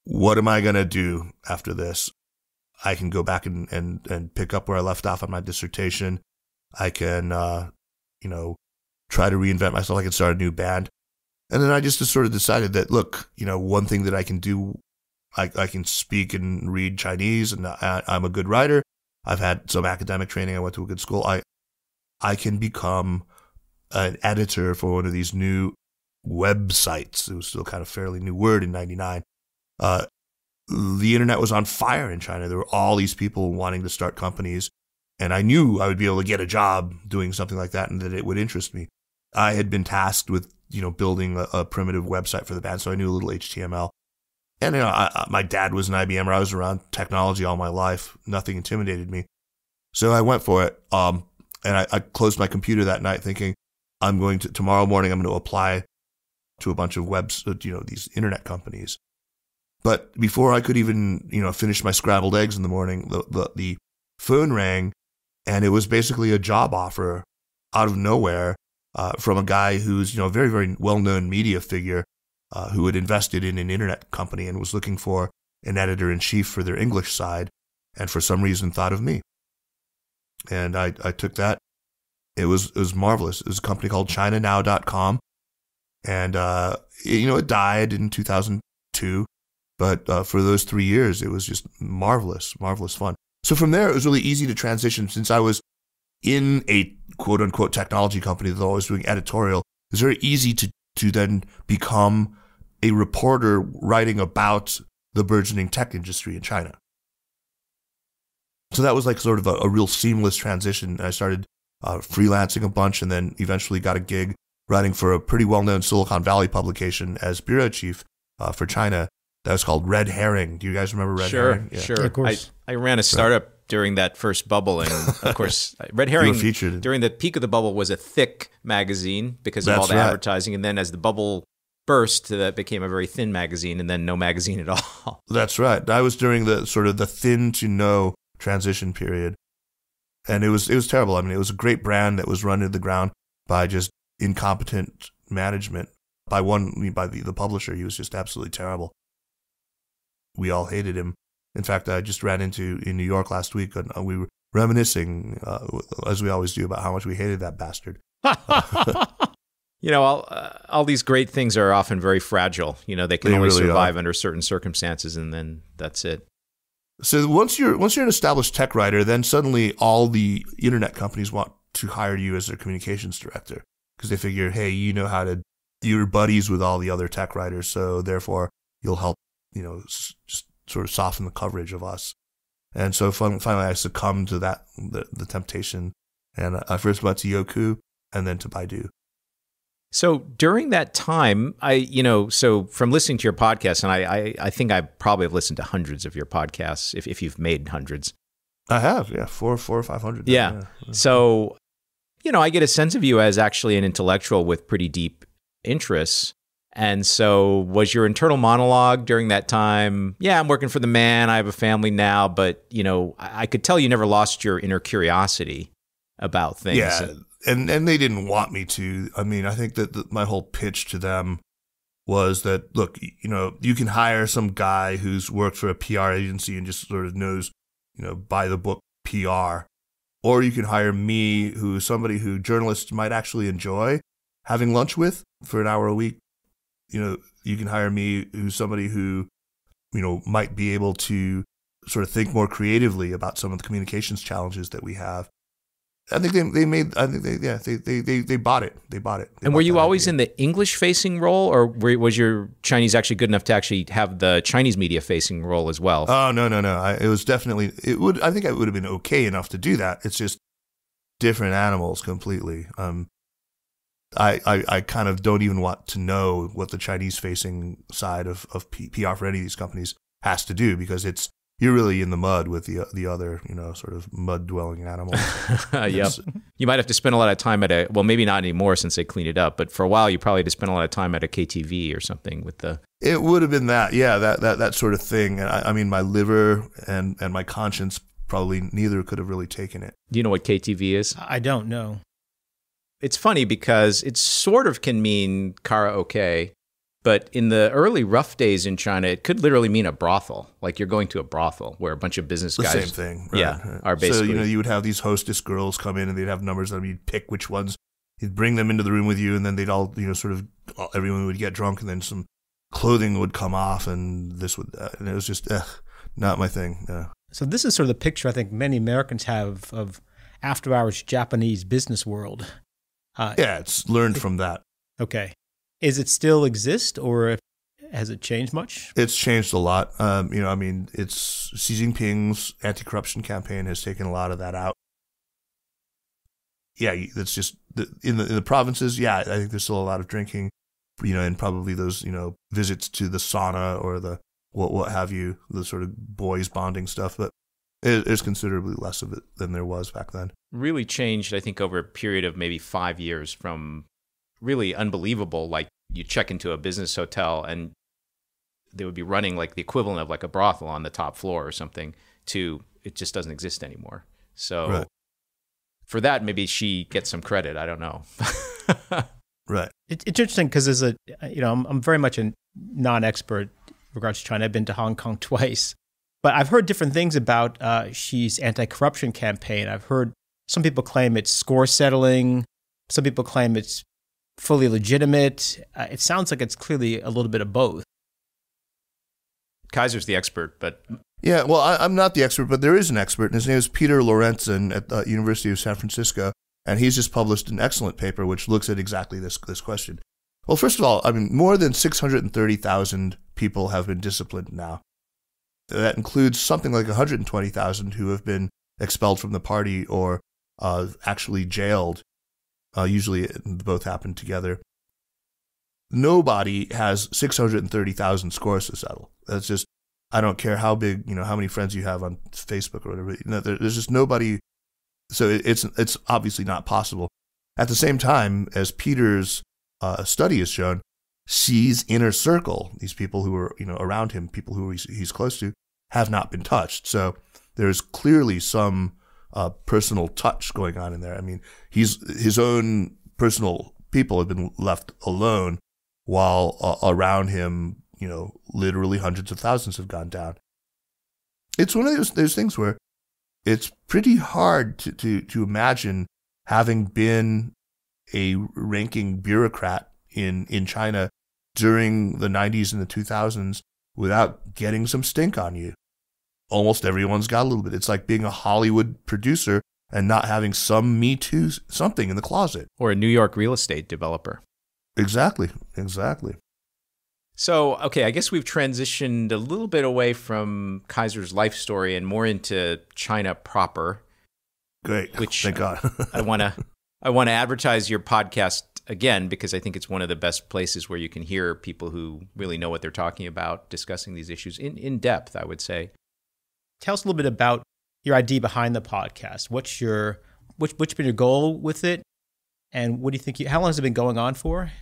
what am I going to do after this? I can go back and, and, and pick up where I left off on my dissertation. I can, uh, you know, try to reinvent myself. I can start a new band. And then I just sort of decided that, look, you know, one thing that I can do, I, I can speak and read Chinese and I, I'm a good writer. I've had some academic training. I went to a good school. I, I can become an editor for one of these new websites. It was still kind of fairly new word in 99. Uh, the internet was on fire in China. There were all these people wanting to start companies. And I knew I would be able to get a job doing something like that and that it would interest me. I had been tasked with, you know, building a, a primitive website for the band. So I knew a little HTML. And, you know, I, my dad was an IBMer. I was around technology all my life. Nothing intimidated me. So I went for it. Um, and I, I closed my computer that night thinking, I'm going to, tomorrow morning, I'm going to apply to a bunch of webs, uh, you know, these internet companies. But before I could even, you know, finish my scrambled eggs in the morning, the, the, the phone rang and it was basically a job offer out of nowhere uh, from a guy who's, you know, a very, very well known media figure uh, who had invested in an internet company and was looking for an editor in chief for their English side and for some reason thought of me. And I, I took that. It was, it was marvelous. It was a company called ChinaNow.com. And, uh, it, you know, it died in 2002. But uh, for those three years, it was just marvelous, marvelous fun. So from there, it was really easy to transition since I was in a quote unquote technology company that was doing editorial. It was very easy to, to then become a reporter writing about the burgeoning tech industry in China. So that was like sort of a, a real seamless transition. I started uh, freelancing a bunch and then eventually got a gig writing for a pretty well known Silicon Valley publication as bureau chief uh, for China that was called Red Herring. Do you guys remember Red sure, Herring? Yeah. Sure, of course. I, I ran a startup right. During that first bubble, and of course, uh, Red Herring featured. during the peak of the bubble was a thick magazine because of all the right. advertising, and then as the bubble burst, uh, that became a very thin magazine, and then no magazine at all. That's right. I was during the sort of the thin to no transition period, and it was it was terrible. I mean, it was a great brand that was run into the ground by just incompetent management by one by the, the publisher. He was just absolutely terrible. We all hated him. In fact, I just ran into in New York last week, and uh, we were reminiscing uh, as we always do about how much we hated that bastard. You know, all, uh, all these great things are often very fragile. You know, they can They only really survive are. under certain circumstances, and then that's it. So once you're once you're an established tech writer, then suddenly all the internet companies want to hire you as their communications director because they figure, hey, you know how to you're buddies with all the other tech writers, so therefore you'll help you know just sort of soften the coverage of us. And so finally, I succumbed to that the, the temptation, and I first went to Youku and then to Baidu. So during that time, I, you know, so from listening to your podcast, and I, I, I think I probably have listened to hundreds of your podcasts, if, if you've made hundreds. I have, yeah, four, four or five hundred. Yeah. So, you know, I get a sense of you as actually an intellectual with pretty deep interests. And so, was your internal monologue during that time? Yeah, I'm working for the man. I have a family now, but you know, I, I could tell you never lost your inner curiosity about things. Yeah, and and they didn't want me to. I mean, I think that the, my whole pitch to them was that look, you know, you can hire some guy who's worked for a PR agency and just sort of knows, you know, by the book PR, or you can hire me, who's somebody who journalists might actually enjoy having lunch with for an hour a week. You know, you can hire me, who's somebody who, you know, might be able to sort of think more creatively about some of the communications challenges that we have. I think they they made I think they yeah they they they, they bought it they bought it. They and bought were you always idea. in the English facing role, or were, was your Chinese actually good enough to actually have the Chinese media facing role as well? Oh no no no! I, it was definitely it would I think I would have been okay enough to do that. It's just different animals completely. Um, I, I I kind of don't even want to know what the Chinese facing side of of P- PR for any of these companies has to do because it's you're really in the mud with the the other you know sort of mud dwelling animals. yep. It's- You might have to spend a lot of time at a well, maybe not anymore since they cleaned it up, but for a while you probably had to spend a lot of time at a KTV or something with the. It would have been that, yeah, that that that sort of thing. And I, I mean, my liver and and my conscience probably neither could have really taken it. Do you know what KTV is? I don't know. It's funny because it sort of can mean karaoke, but in the early rough days in China, it could literally mean a brothel. Like you're going to a brothel where a bunch of business guys The guys. same thing, right, yeah, right. are So you know, you would have these hostess girls come in, and they'd have numbers, and you'd pick which ones. You'd bring them into the room with you, and then they'd all, you know, sort of everyone would get drunk, and then some clothing would come off, and this would, uh, and it was just ugh, not my thing. Uh, So this is sort of the picture I think many Americans have of after hours Japanese business world. Uh, yeah, it's learned from that. Okay. Is it still exist or has it changed much? It's changed a lot. Um, you know, I mean, it's Xi Jinping's anti-corruption campaign has taken a lot of that out. Yeah, that's just the, in the in the provinces. Yeah, I think there's still a lot of drinking. You know, and probably those you know visits to the sauna or the what what have you, the sort of boys bonding stuff. But it, there's considerably less of it than there was back then. really changed, I think, over a period of maybe five years from really unbelievable. Like you check into a business hotel and they would be running like the equivalent of like a brothel on the top floor or something to it just doesn't exist anymore. So Right. for that, maybe Xi gets some credit. I don't know. Right. It, it's interesting because as a, you know, I'm, I'm very much a non-expert in regards to China. I've been to Hong Kong twice, but I've heard different things about uh, Xi's anti-corruption campaign. I've heard some people claim it's score settling. Some people claim it's fully legitimate. Uh, it sounds like it's clearly a little bit of both. Kaiser's the expert, but Yeah, well, I, I'm not the expert, but there is an expert, and his name is Peter Lorentzen at the University of San Francisco, and he's just published an excellent paper which looks at exactly this this question. Well, first of all, I mean, more than 630,000 people have been disciplined now. That includes something like 120,000 who have been expelled from the party or uh, actually jailed. Uh, usually, both happen together. Nobody has 630,000 scores to settle. That's just I don't care how big, you know, how many friends you have on Facebook or whatever. You know, there, there's just nobody. So it, it's it's obviously not possible. At the same time, as Peter's uh, study has shown, Xi's inner circle, these people who are you know around him, people who he's, he's close to, have not been touched. So there's clearly some uh, personal touch going on in there. I mean, he's his own personal people have been left alone, while uh, around him, you know, literally hundreds of thousands have gone down. It's one of those those things where it's pretty hard to to, to imagine having been a ranking bureaucrat in in China during the 90s and the 2000s without getting some stink on you. Almost everyone's got a little bit. It's like being a Hollywood producer and not having some Me Too something in the closet. Or a New York real estate developer. Exactly. Exactly. So, okay, I guess we've transitioned a little bit away from Kaiser's life story and more into China proper. Great. Which Thank God. I want to I want to advertise your podcast again because I think it's one of the best places where you can hear people who really know what they're talking about discussing these issues in, in depth, I would say. Tell us a little bit about your idea behind the podcast. What's your which what's been your goal with it? And what do you think you, how long has it been going on for?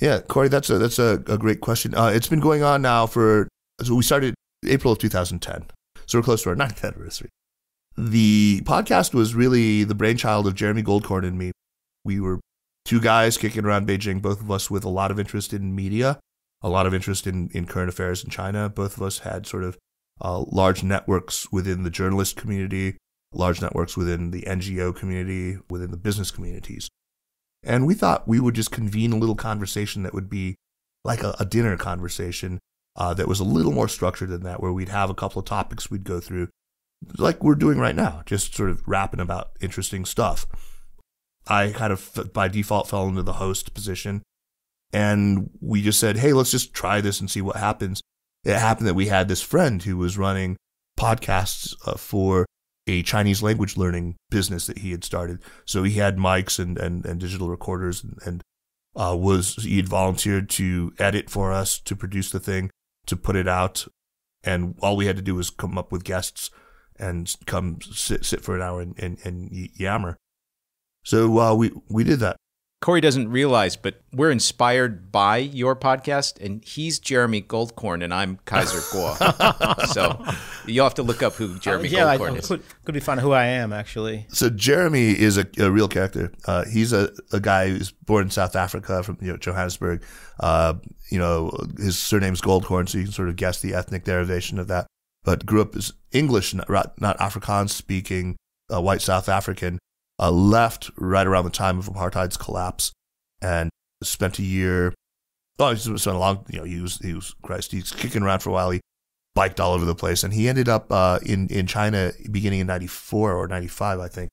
Yeah, Corey, that's a that's a, a great question. Uh, it's been going on now for so we started April of 2010, so we're close to our ninth anniversary. The podcast was really the brainchild of Jeremy Goldkorn and me. We were two guys kicking around Beijing, both of us with a lot of interest in media, a lot of interest in, in current affairs in China. Both of us had sort of uh, large networks within the journalist community, large networks within the NGO community, within the business communities. And we thought we would just convene a little conversation that would be like a, a dinner conversation uh, that was a little more structured than that, where we'd have a couple of topics we'd go through, like we're doing right now, just sort of rapping about interesting stuff. I kind of by default fell into the host position. And we just said, hey, let's just try this and see what happens. It happened that we had this friend who was running podcasts uh, for a Chinese language learning business that he had started. So he had mics and, and, and digital recorders and, and uh, was he had volunteered to edit for us to produce the thing to put it out, and all we had to do was come up with guests and come sit sit for an hour and, and, and yammer. So uh, we we did that. Corey doesn't realize, but we're inspired by your podcast, and he's Jeremy Goldkorn, and I'm Kaiser Kuo. so you'll have to look up who Jeremy uh, yeah, Goldkorn I, is. Could, could be fun who I am, actually. So Jeremy is a, a real character. Uh, he's a, a guy who's born in South Africa from you know, Johannesburg. Uh, you know, his surname's Goldkorn, so you can sort of guess the ethnic derivation of that. But grew up as English, not, not Afrikaans speaking, uh, white South African uh, left right around the time of apartheid's collapse and spent a year. Oh, he spent a long, you know, he was, he was, Christ, he's kicking around for a while. He biked all over the place and he ended up uh, in, in China beginning in 94 or 95, I think,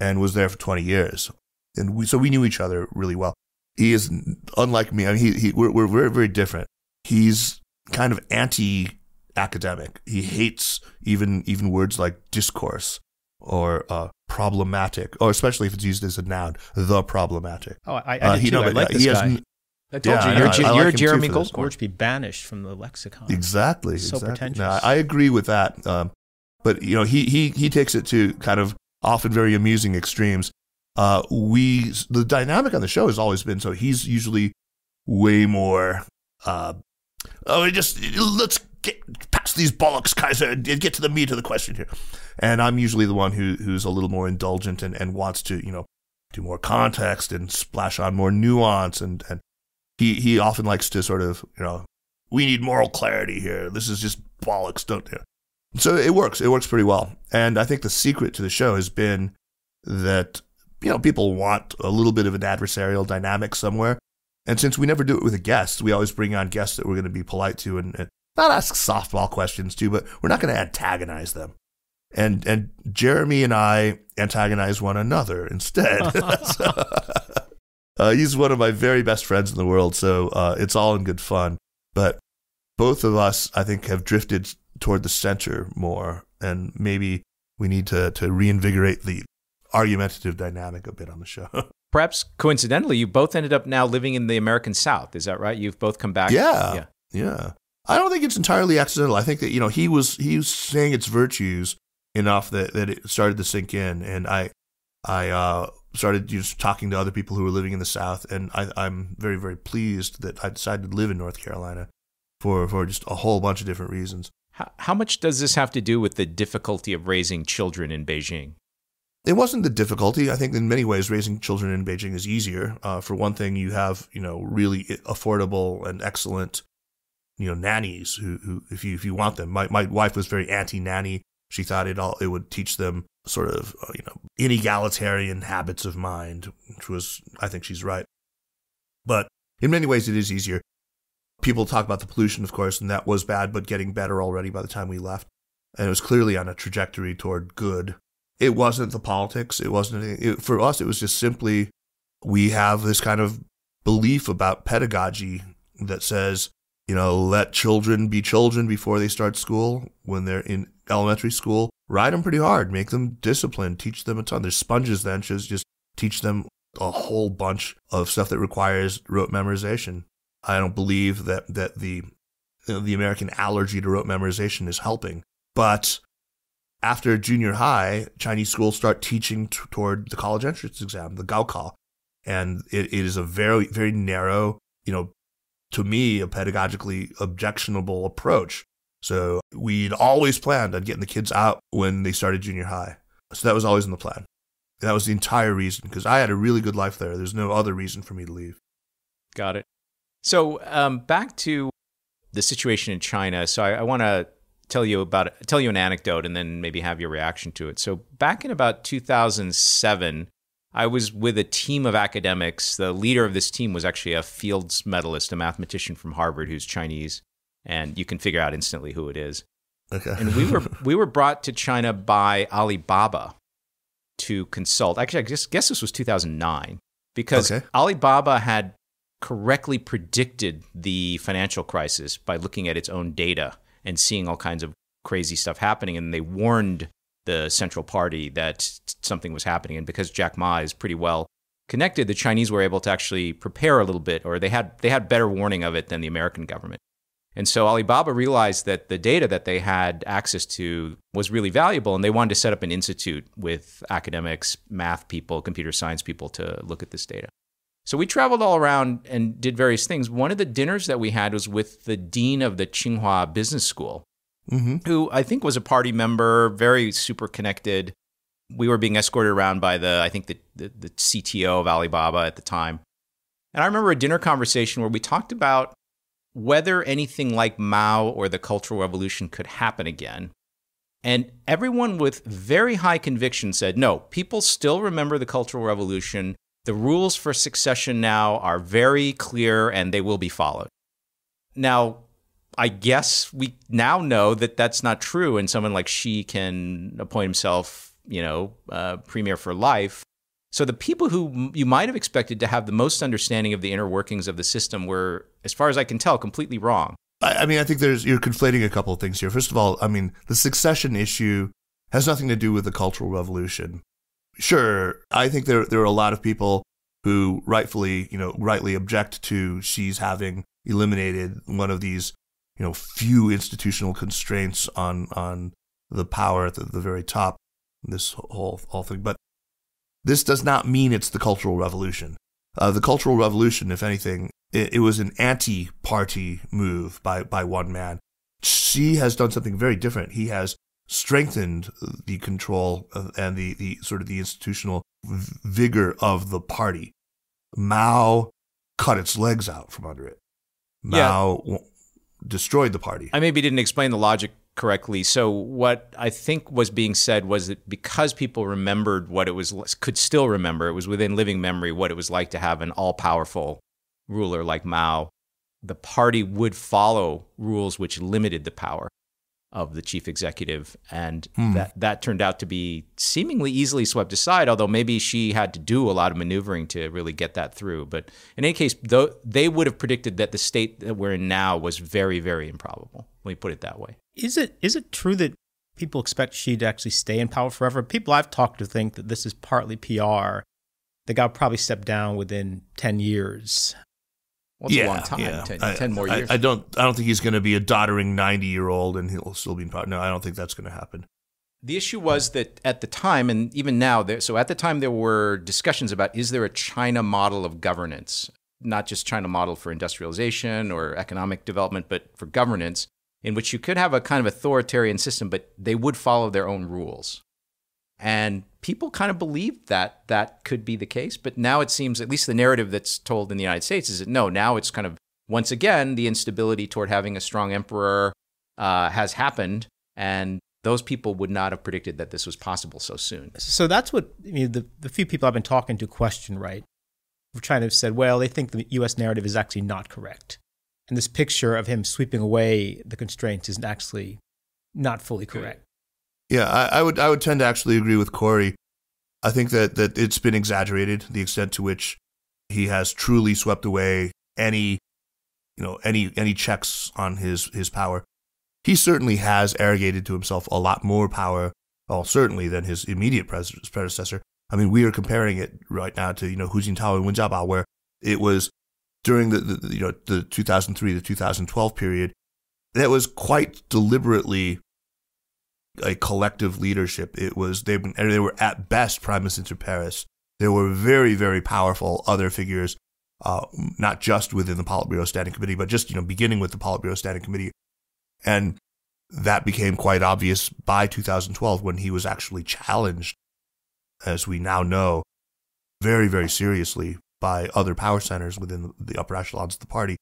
and was there for 20 years. And we, so we knew each other really well. He is unlike me. I mean, he, he, we're, we're very, very different. He's kind of anti academic. He hates even, even words like discourse or uh, problematic, or especially if it's used as a noun, the problematic. Oh, I, I uh, he, too. No, I like this guy. I told yeah, you, you're, I, I you're like Jeremy Goldkorn. Be banished from the lexicon. Exactly. So exactly. pretentious. No, I agree with that. Um, but you know, he he he takes it to kind of often very amusing extremes. Uh, we the dynamic on the show has always been so he's usually way more. Uh, oh, just let's get past these bollocks, Kaiser, and get to the meat of the question here. And I'm usually the one who who's a little more indulgent and, and wants to, you know, do more context and splash on more nuance. And, and he, he often likes to sort of, you know, we need moral clarity here. This is just bollocks, don't you? So it works. It works pretty well. And I think the secret to the show has been that, you know, people want a little bit of an adversarial dynamic somewhere. And since we never do it with a guest, we always bring on guests that we're going to be polite to and, and not ask softball questions too, but we're not going to antagonize them. And and Jeremy and I antagonize one another instead. so, uh, he's one of my very best friends in the world, so uh, it's all in good fun. But both of us, I think, have drifted toward the center more, and maybe we need to to reinvigorate the argumentative dynamic a bit on the show. Perhaps coincidentally, you both ended up now living in the American South. Is that right? You've both come back. Yeah, yeah. yeah. I don't think it's entirely accidental. I think that you know he was he was saying its virtues enough that, that it started to sink in, and I I uh, started just talking to other people who were living in the South, and I, I'm very very pleased that I decided to live in North Carolina for for just a whole bunch of different reasons. How, how much does this have to do with the difficulty of raising children in Beijing? It wasn't the difficulty. I think in many ways raising children in Beijing is easier. Uh, for one thing, you have you know really affordable and excellent you know nannies who, who if you if you want them. My my wife was very anti nanny. She thought it all it would teach them sort of uh, you know inegalitarian habits of mind, which was I think she's right. But in many ways, it is easier. People talk about the pollution, of course, and that was bad, but getting better already by the time we left. And it was clearly on a trajectory toward good. It wasn't the politics. It wasn't anything. It, for us. It was just simply we have this kind of belief about pedagogy that says you know, let children be children before they start school. When they're in elementary school, ride them pretty hard, make them disciplined, teach them a ton. There's sponges then, just teach them a whole bunch of stuff that requires rote memorization. I don't believe that that the the American allergy to rote memorization is helping. But after junior high, Chinese schools start teaching t- toward the college entrance exam, the Gaokao, and it, it is a very very narrow, you know, to me, a pedagogically objectionable approach. So we'd always planned on getting the kids out when they started junior high. So that was always in the plan. That was the entire reason because I had a really good life there. There's no other reason for me to leave. Got it. So um, back to the situation in China. So I, I want to tell you about tell you an anecdote and then maybe have your reaction to it. So back in about 2007, I was with a team of academics. The leader of this team was actually a Fields medalist, a mathematician from Harvard who's Chinese, and you can figure out instantly who it is. Okay. and we were we were brought to China by Alibaba to consult. Actually, I guess, guess this was 2009 because Okay. Alibaba had correctly predicted the financial crisis by looking at its own data and seeing all kinds of crazy stuff happening, and they warned the central party that something was happening. And because Jack Ma is pretty well connected, the Chinese were able to actually prepare a little bit, or they had they had better warning of it than the American government. And so Alibaba realized that the data that they had access to was really valuable, and they wanted to set up an institute with academics, math people, computer science people to look at this data. So we traveled all around and did various things. One of the dinners that we had was with the dean of the Tsinghua Business School, Mm-hmm. who I think was a party member, very super connected. We were being escorted around by the, I think, the, the, the CTO of Alibaba at the time. And I remember a dinner conversation where we talked about whether anything like Mao or the Cultural Revolution could happen again. And everyone with very high conviction said, no, people still remember the Cultural Revolution. The rules for succession now are very clear and they will be followed. Now, I guess we now know that that's not true, and someone like Xi can appoint himself, you know, uh, premier for life. So the people who you might have expected to have the most understanding of the inner workings of the system were, as far as I can tell, completely wrong. I, mean, I think there's you're conflating a couple of things here. First of all, I mean, the succession issue has nothing to do with the Cultural Revolution. Sure, I think there there are a lot of people who rightfully, you know, rightly object to Xi's having eliminated one of these, you know, few institutional constraints on on the power at the, the very top. This whole whole thing, but this does not mean it's the Cultural Revolution. Uh, the Cultural Revolution, if anything, it, it was an anti-party move by by one man. Xi has done something very different. He has strengthened the control and the, the sort of the institutional vigor of the party. Mao cut its legs out from under it. Mao w- destroyed the party. I maybe didn't explain the logic correctly. So what I think was being said was that because people remembered what it was, could still remember, it was within living memory what it was like to have an all-powerful ruler like Mao. The party would follow rules which limited the power of the chief executive, and Hmm. that that turned out to be seemingly easily swept aside. Although maybe Xi had to do a lot of maneuvering to really get that through. But in any case, though they would have predicted that the state that we're in now was very, very improbable. Let me put it that way. Is it is it true that people expect Xi to actually stay in power forever? People I've talked to think that this is partly PR. The guy will probably step down within ten years. Well, it's yeah, a long time. yeah. 10, I, 10 more I- years. I, don't. I don't think he's going to be a doddering ninety-year-old and he'll still be in power. No, I don't think that's going to happen. The issue was that at the time, and even now, there, so at the time, there were discussions about is there a China model of governance, not just China model for industrialization or economic development, but for governance, in which you could have a kind of authoritarian system, but they would follow their own rules. And people kind of believed that that could be the case. But now it seems, at least the narrative that's told in the United States, is that no, now it's kind of, once again, the instability toward having a strong emperor uh, has happened. And those people would not have predicted that this was possible so soon. So that's what I mean, the, the few people I've been talking to question, right? China have said, well, they think the US narrative is actually not correct. And this picture of him sweeping away the constraints is actually not fully correct. Yeah, I, I would. I would tend to actually agree with Corey. I think that that it's been exaggerated the extent to which he has truly swept away any, you know, any any checks on his his power. He certainly has arrogated to himself a lot more power, well, certainly than his immediate predecessor. I mean, we are comparing it right now to you know Hu Jintao and Wen Jiabao, where it was during the, the you know the 2003 to 2012 period that was quite deliberately a collective leadership. It was they they were at best primus inter pares. There were very very powerful other figures, uh, not just within the Politburo Standing Committee, but just you know beginning with the Politburo Standing Committee, and that became quite obvious by 2012 when he was actually challenged, as we now know, very very seriously by other power centers within the upper echelons of the party.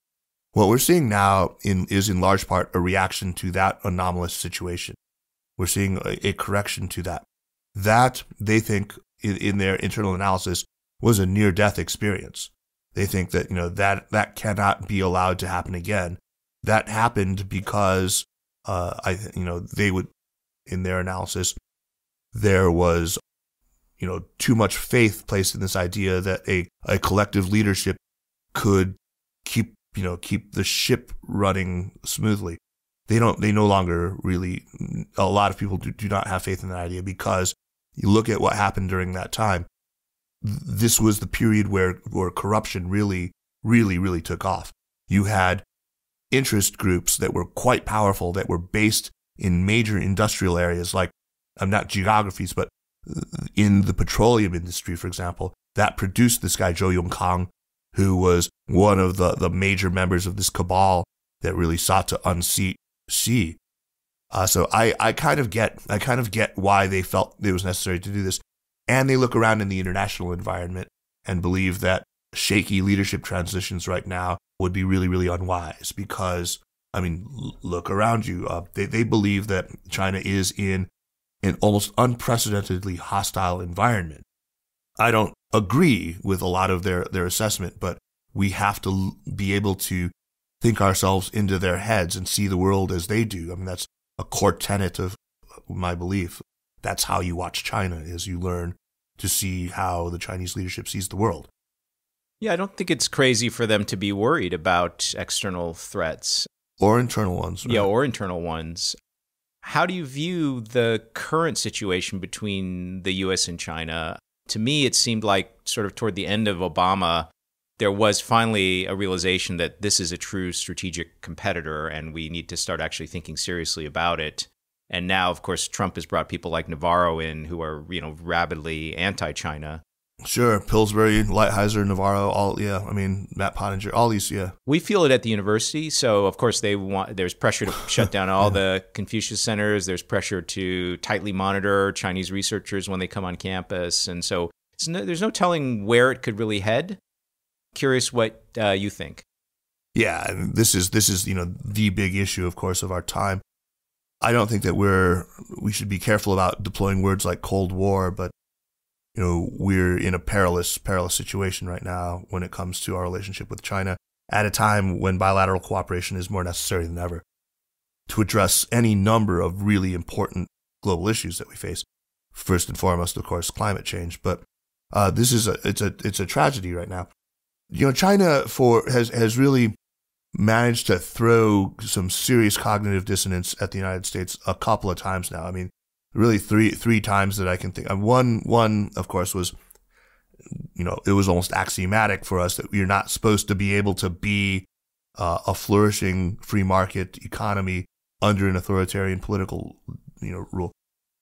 What we're seeing now in, is in large part a reaction to that anomalous situation. We're seeing a, a correction to that. That they think in, in their internal analysis was a near death experience. They think that, you know, that, that cannot be allowed to happen again. That happened because, uh, I, you know, they would, in their analysis, there was, you know, too much faith placed in this idea that a, a collective leadership could keep, you know, keep the ship running smoothly they don't they no longer really a lot of people do, do not have faith in that idea because you look at what happened during that time this was the period where where corruption really really really took off. You had interest groups that were quite powerful that were based in major industrial areas like i'm not geographies but in the petroleum industry for example that produced this guy Joe Zhou Yongkang who was one of the the major members of this cabal that really sought to unseat Xi. Uh, so I, I kind of get I kind of get why they felt it was necessary to do this, and they look around in the international environment and believe that shaky leadership transitions right now would be really really unwise because I mean look around you uh, they they believe that China is in an almost unprecedentedly hostile environment. I don't agree with a lot of their their assessment, but we have to be able to think ourselves into their heads and see the world as they do. I mean, that's a core tenet of my belief. That's how you watch China is you learn to see how the Chinese leadership sees the world. Yeah, I don't think it's crazy for them to be worried about external threats or internal ones. Right? Yeah, or internal ones. How do you view the current situation between the US and China? To me, it seemed like sort of toward the end of Obama, there was finally a realization that this is a true strategic competitor and we need to start actually thinking seriously about it. And now, of course, Trump has brought people like Navarro in who are, you know, rabidly anti-China. Sure, Pillsbury, Lighthizer, Navarro, all yeah. I mean, Matt Pottinger, all these, yeah. We feel it at the university, so of course they want. There's pressure to shut down all yeah. the Confucius centers. There's pressure to tightly monitor Chinese researchers when they come on campus, and so no, there's no telling where it could really head. Curious what uh, you think. Yeah, this is this is you know the big issue, of course, of our time. I don't think that we're we should be careful about deploying words like Cold War, but you know we're in a perilous perilous situation right now when it comes to our relationship with China at a time when bilateral cooperation is more necessary than ever to address any number of really important global issues that we face. First and foremost, of course, climate change, but uh, this is a it's a it's a tragedy right now you know, China for has has really managed to throw some serious cognitive dissonance at the United States a couple of times now. I mean, really three three times that I can think. of. One one of course was you know, it was almost axiomatic for us that you're not supposed to be able to be uh, a flourishing free market economy under an authoritarian political, you know, rule.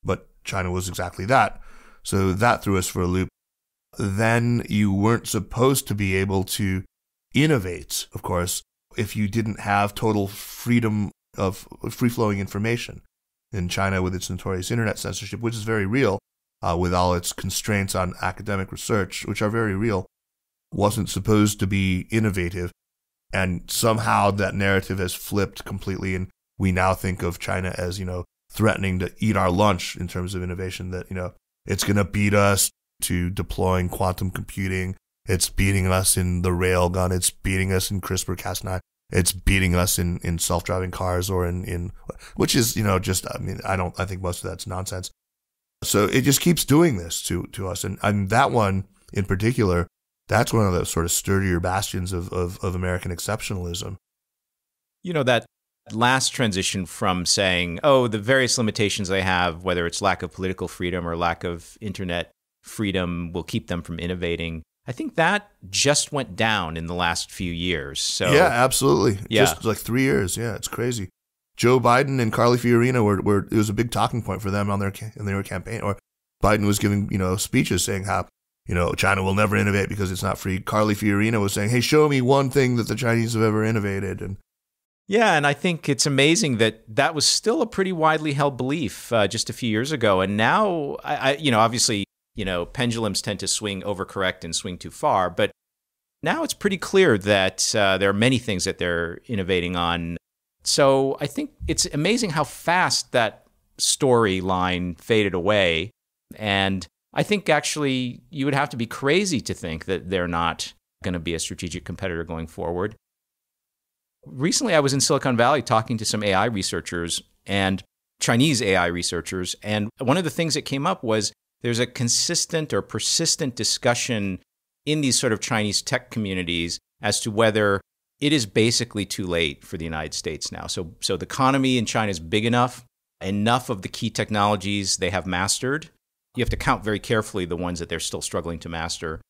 But China was exactly that. So that threw us for a loop. Then you weren't supposed to be able to innovate, of course, if you didn't have total freedom of free flowing information in China with its notorious internet censorship, which is very real, uh, with all its constraints on academic research, which are very real, wasn't supposed to be innovative. And somehow that narrative has flipped completely. And we now think of China as, you know, threatening to eat our lunch in terms of innovation, that, you know, it's going to beat us to deploying quantum computing. It's beating us in the railgun. It's beating us in CRISPR Cas9 it's beating us in, in self-driving cars or in, in, which is, you know, just, I mean, I don't, I think most of that's nonsense. So it just keeps doing this to, to us. And, and that one in particular, that's one of the sort of sturdier bastions of, of, of American exceptionalism. You know, that last transition from saying, oh, the various limitations they have, whether it's lack of political freedom or lack of internet freedom, will keep them from innovating I think that just went down in the last few years. So yeah, absolutely. Yeah. Just like three years. Yeah, it's crazy. Joe Biden and Carly Fiorina were, were it was a big talking point for them on their in their campaign. Or Biden was giving you know speeches saying how you know China will never innovate because it's not free. Carly Fiorina was saying, "Hey, show me one thing that the Chinese have ever innovated." And yeah, and I think it's amazing that that was still a pretty widely held belief uh, just a few years ago, and now I, I you know obviously you know, pendulums tend to swing overcorrect and swing too far. But now it's pretty clear that uh, there are many things that they're innovating on. So I think it's amazing how fast that storyline faded away. And I think actually you would have to be crazy to think that they're not going to be a strategic competitor going forward. Recently, I was in Silicon Valley talking to some AI researchers and Chinese AI researchers. And one of the things that came up was there's a consistent or persistent discussion in these sort of Chinese tech communities as to whether it is basically too late for the United States now. So, so the economy in China is big enough, enough of the key technologies they have mastered. You have to count very carefully the ones that they're still struggling to master.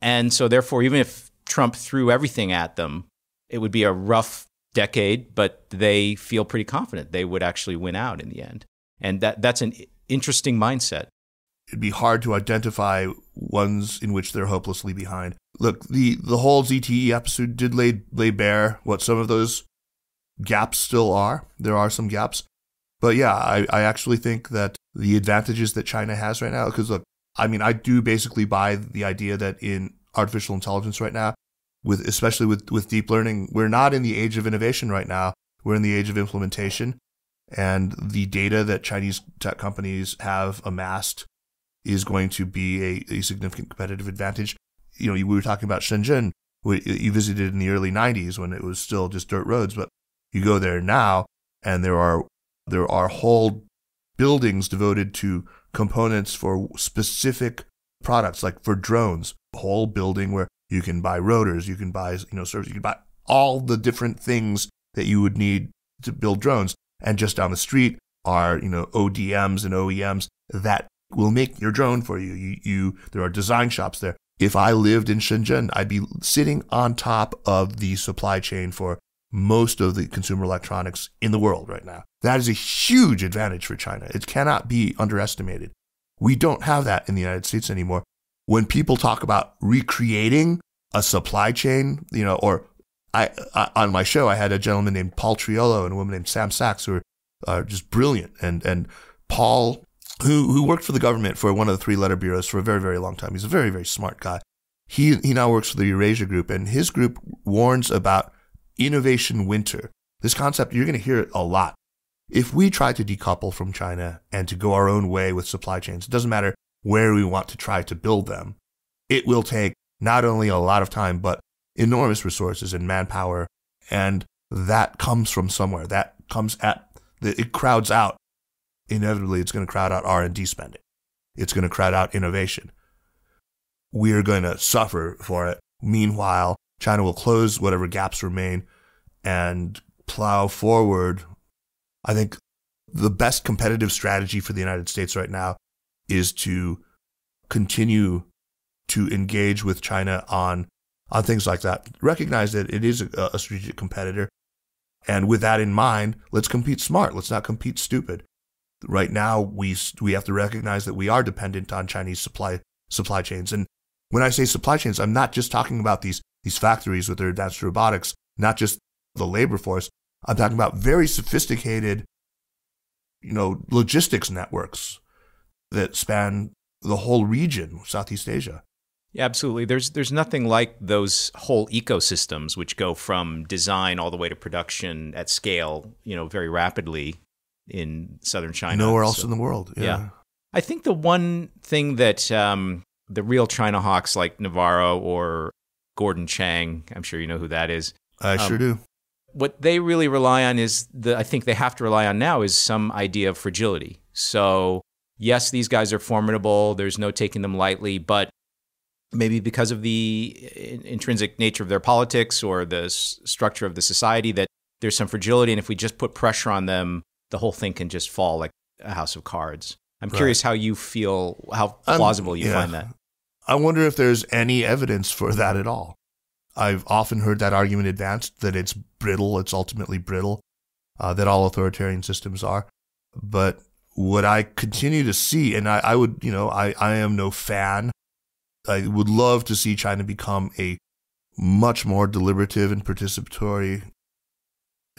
And so, therefore, even if Trump threw everything at them, it would be a rough decade, but they feel pretty confident they would actually win out in the end. And that, that's an interesting mindset it'd be hard to identify ones in which they're hopelessly behind. Look, the the whole ZTE episode did lay lay bare what some of those gaps still are. There are some gaps. But yeah, I, I actually think that the advantages that China has right now, because look, I mean, I do basically buy the idea that in artificial intelligence right now, with especially with, with deep learning, we're not in the age of innovation right now. We're in the age of implementation. And the data that Chinese tech companies have amassed is going to be a, a significant competitive advantage. You know, we were talking about Shenzhen. You visited in the early 90s when it was still just dirt roads, but you go there now and there are there are whole buildings devoted to components for specific products, like for drones. Whole building where you can buy rotors, you can buy you know servers, you can buy all the different things that you would need to build drones. And just down the street are you know ODMs and OEMs that will make your drone for you. You, you, there are design shops there. If I lived in Shenzhen, I'd be sitting on top of the supply chain for most of the consumer electronics in the world right now. That is a huge advantage for China. It cannot be underestimated. We don't have that in the United States anymore. When people talk about recreating a supply chain, you know, or I, I on my show, I had a gentleman named Paul Triolo and a woman named Samm Sacks who are, are just brilliant. And, and Paul who who worked for the government for one of the three letter bureaus for a very very long time. He's a very very smart guy. He he now works for the Eurasia Group, and his group warns about innovation winter. This concept you're going to hear it a lot. If we try to decouple from China and to go our own way with supply chains, it doesn't matter where we want to try to build them. It will take not only a lot of time, but enormous resources and manpower. And that comes from somewhere. That comes at, it crowds out inevitably it's going to crowd out R&D spending. It's going to crowd out innovation. We're going to suffer for it. Meanwhile, China will close whatever gaps remain and plow forward. I think the best competitive strategy for the United States right now is to continue to engage with China on on things like that. Recognize that it is a, a strategic competitor, and with that in mind, let's compete smart. Let's not compete stupid. Right now, we we have to recognize that we are dependent on Chinese supply supply chains. And when I say supply chains, I'm not just talking about these these factories with their advanced robotics, not just the labor force. I'm talking about very sophisticated, you know, logistics networks that span the whole region, Southeast Asia. Yeah, absolutely. There's there's nothing like those whole ecosystems which go from design all the way to production at scale, you know, very rapidly in southern China. Nowhere else so, in the world. Yeah. yeah. I think the one thing that um, the real China hawks like Navarro or Gordon Chang, I'm sure you know who that is. I um, sure do. What they really rely on is the I think they have to rely on now is some idea of fragility. So yes, these guys are formidable. There's no taking them lightly, but maybe because of the intrinsic nature of their politics or the s- structure of the society that there's some fragility and if we just put pressure on them the whole thing can just fall like a house of cards. I'm right. curious how you feel how plausible you yeah. find that. I wonder if there's any evidence for that at all. I've often heard that argument advanced that it's brittle it's ultimately brittle uh, that all authoritarian systems are. But what i continue to see and i, I would you know I, I am no fan. I would love to see China become a much more deliberative and participatory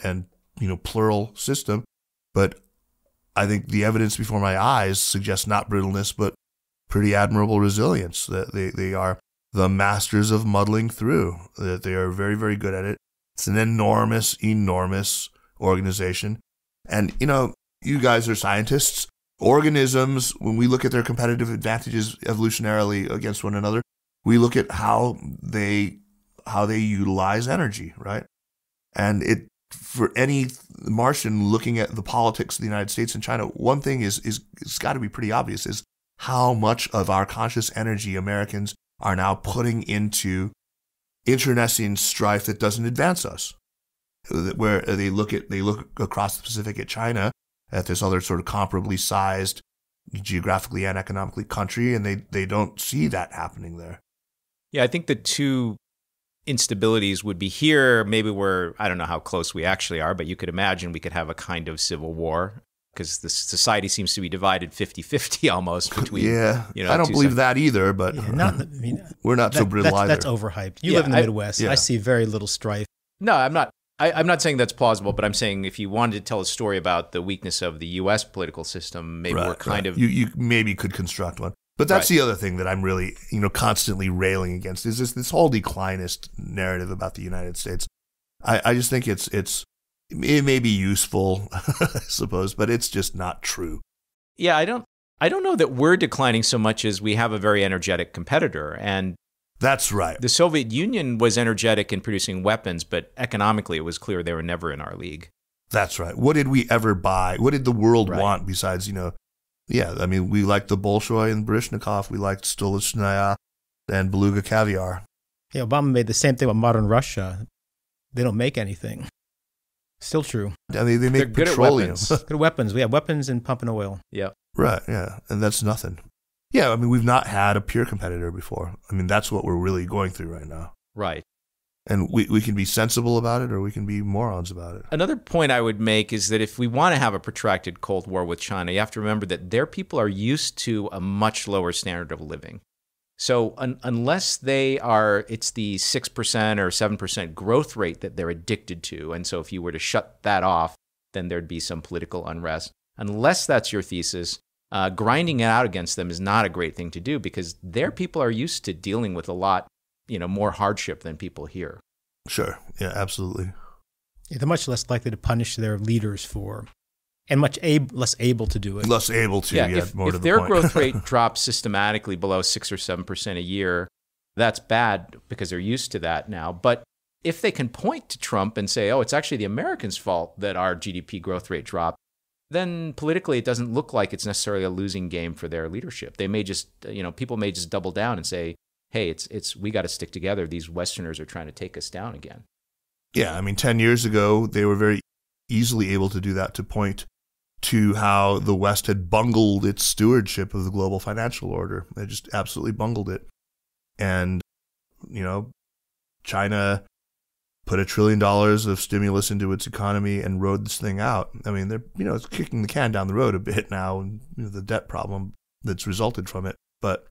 and you know plural system, but I think the evidence before my eyes suggests not brittleness, but pretty admirable resilience. That they, they are the masters of muddling through. That they are very very good at it. It's an enormous enormous organization, and you know you guys are scientists organisms, when we look at their competitive advantages evolutionarily against one another, we look at how they how they utilize energy, right? And it for any Martian looking at the politics of the United States and China, one thing is is it's got to be pretty obvious is how much of our conscious energy Americans are now putting into internecine strife that doesn't advance us. Where they look at they look across the Pacific at China at this other sort of comparably sized geographically and economically country, and they, they don't see that happening there. Yeah, I think the two instabilities would be here. Maybe we're, I don't know how close we actually are, but you could imagine we could have a kind of civil war because the society seems to be divided 50-50 almost between yeah you know, i don't believe sides. that either but yeah, not, I mean, we're not that, so brittle that's, either that's overhyped you yeah, live in the I, midwest yeah. i see very little strife no i'm not I, am not saying that's plausible, but I'm saying if you wanted to tell a story about the weakness of the U.S. political system, maybe right, we're kind right. of you, you maybe could construct one. But that's right. the other thing that I'm really, you know, constantly railing against is this this whole declinist narrative about the United States. I, I just think it's it's it may be useful, I suppose, but it's just not true. Yeah, I don't I don't know that we're declining so much as we have a very energetic competitor, and that's right. The Soviet Union was energetic in producing weapons, but economically it was clear they were never in our league. That's right. What did we ever buy? What did the world right. want besides, you know, yeah, I mean, we liked the Bolshoi and Baryshnikov. We liked Stolichnaya and Beluga caviar. Yeah, Obama made the same thing with modern Russia. They don't make anything. Still true. I mean, they make They're petroleum. Good, weapons. good weapons. We have weapons and pumping oil. Yeah. Right. Yeah. And that's nothing. Yeah, I mean, we've not had a peer competitor before. I mean, that's what we're really going through right now. Right. And we, we can be sensible about it or we can be morons about it. Another point I would make is that if we want to have a protracted Cold War with China, you have to remember that their people are used to a much lower standard of living. So un- unless they are, it's the 6% or 7% growth rate that they're addicted to. And so if you were to shut that off, then there'd be some political unrest. Unless that's your thesis, uh, grinding it out against them is not a great thing to do because their people are used to dealing with a lot, you know, more hardship than people here. Sure. Yeah, absolutely. Yeah, they're much less likely to punish their leaders for, and much ab- less able to do it. Less able to. Yeah. yeah if, if their growth rate drops systematically below six or seven percent a year, that's bad because they're used to that now. But if they can point to Trump and say, "Oh, it's actually the Americans' fault that our GDP growth rate dropped," then politically it doesn't look like it's necessarily a losing game for their leadership. They may just, you know, people may just double down and say, "Hey, it's it's we got to stick together. These Westerners are trying to take us down again." Yeah, I mean, ten years ago they were very easily able to do that to point to how the West had bungled its stewardship of the global financial order. They just absolutely bungled it. And, you know, China put a trillion dollars of stimulus into its economy and rode this thing out. I mean, they're, you know, it's kicking the can down the road a bit now and you know, the debt problem that's resulted from it. But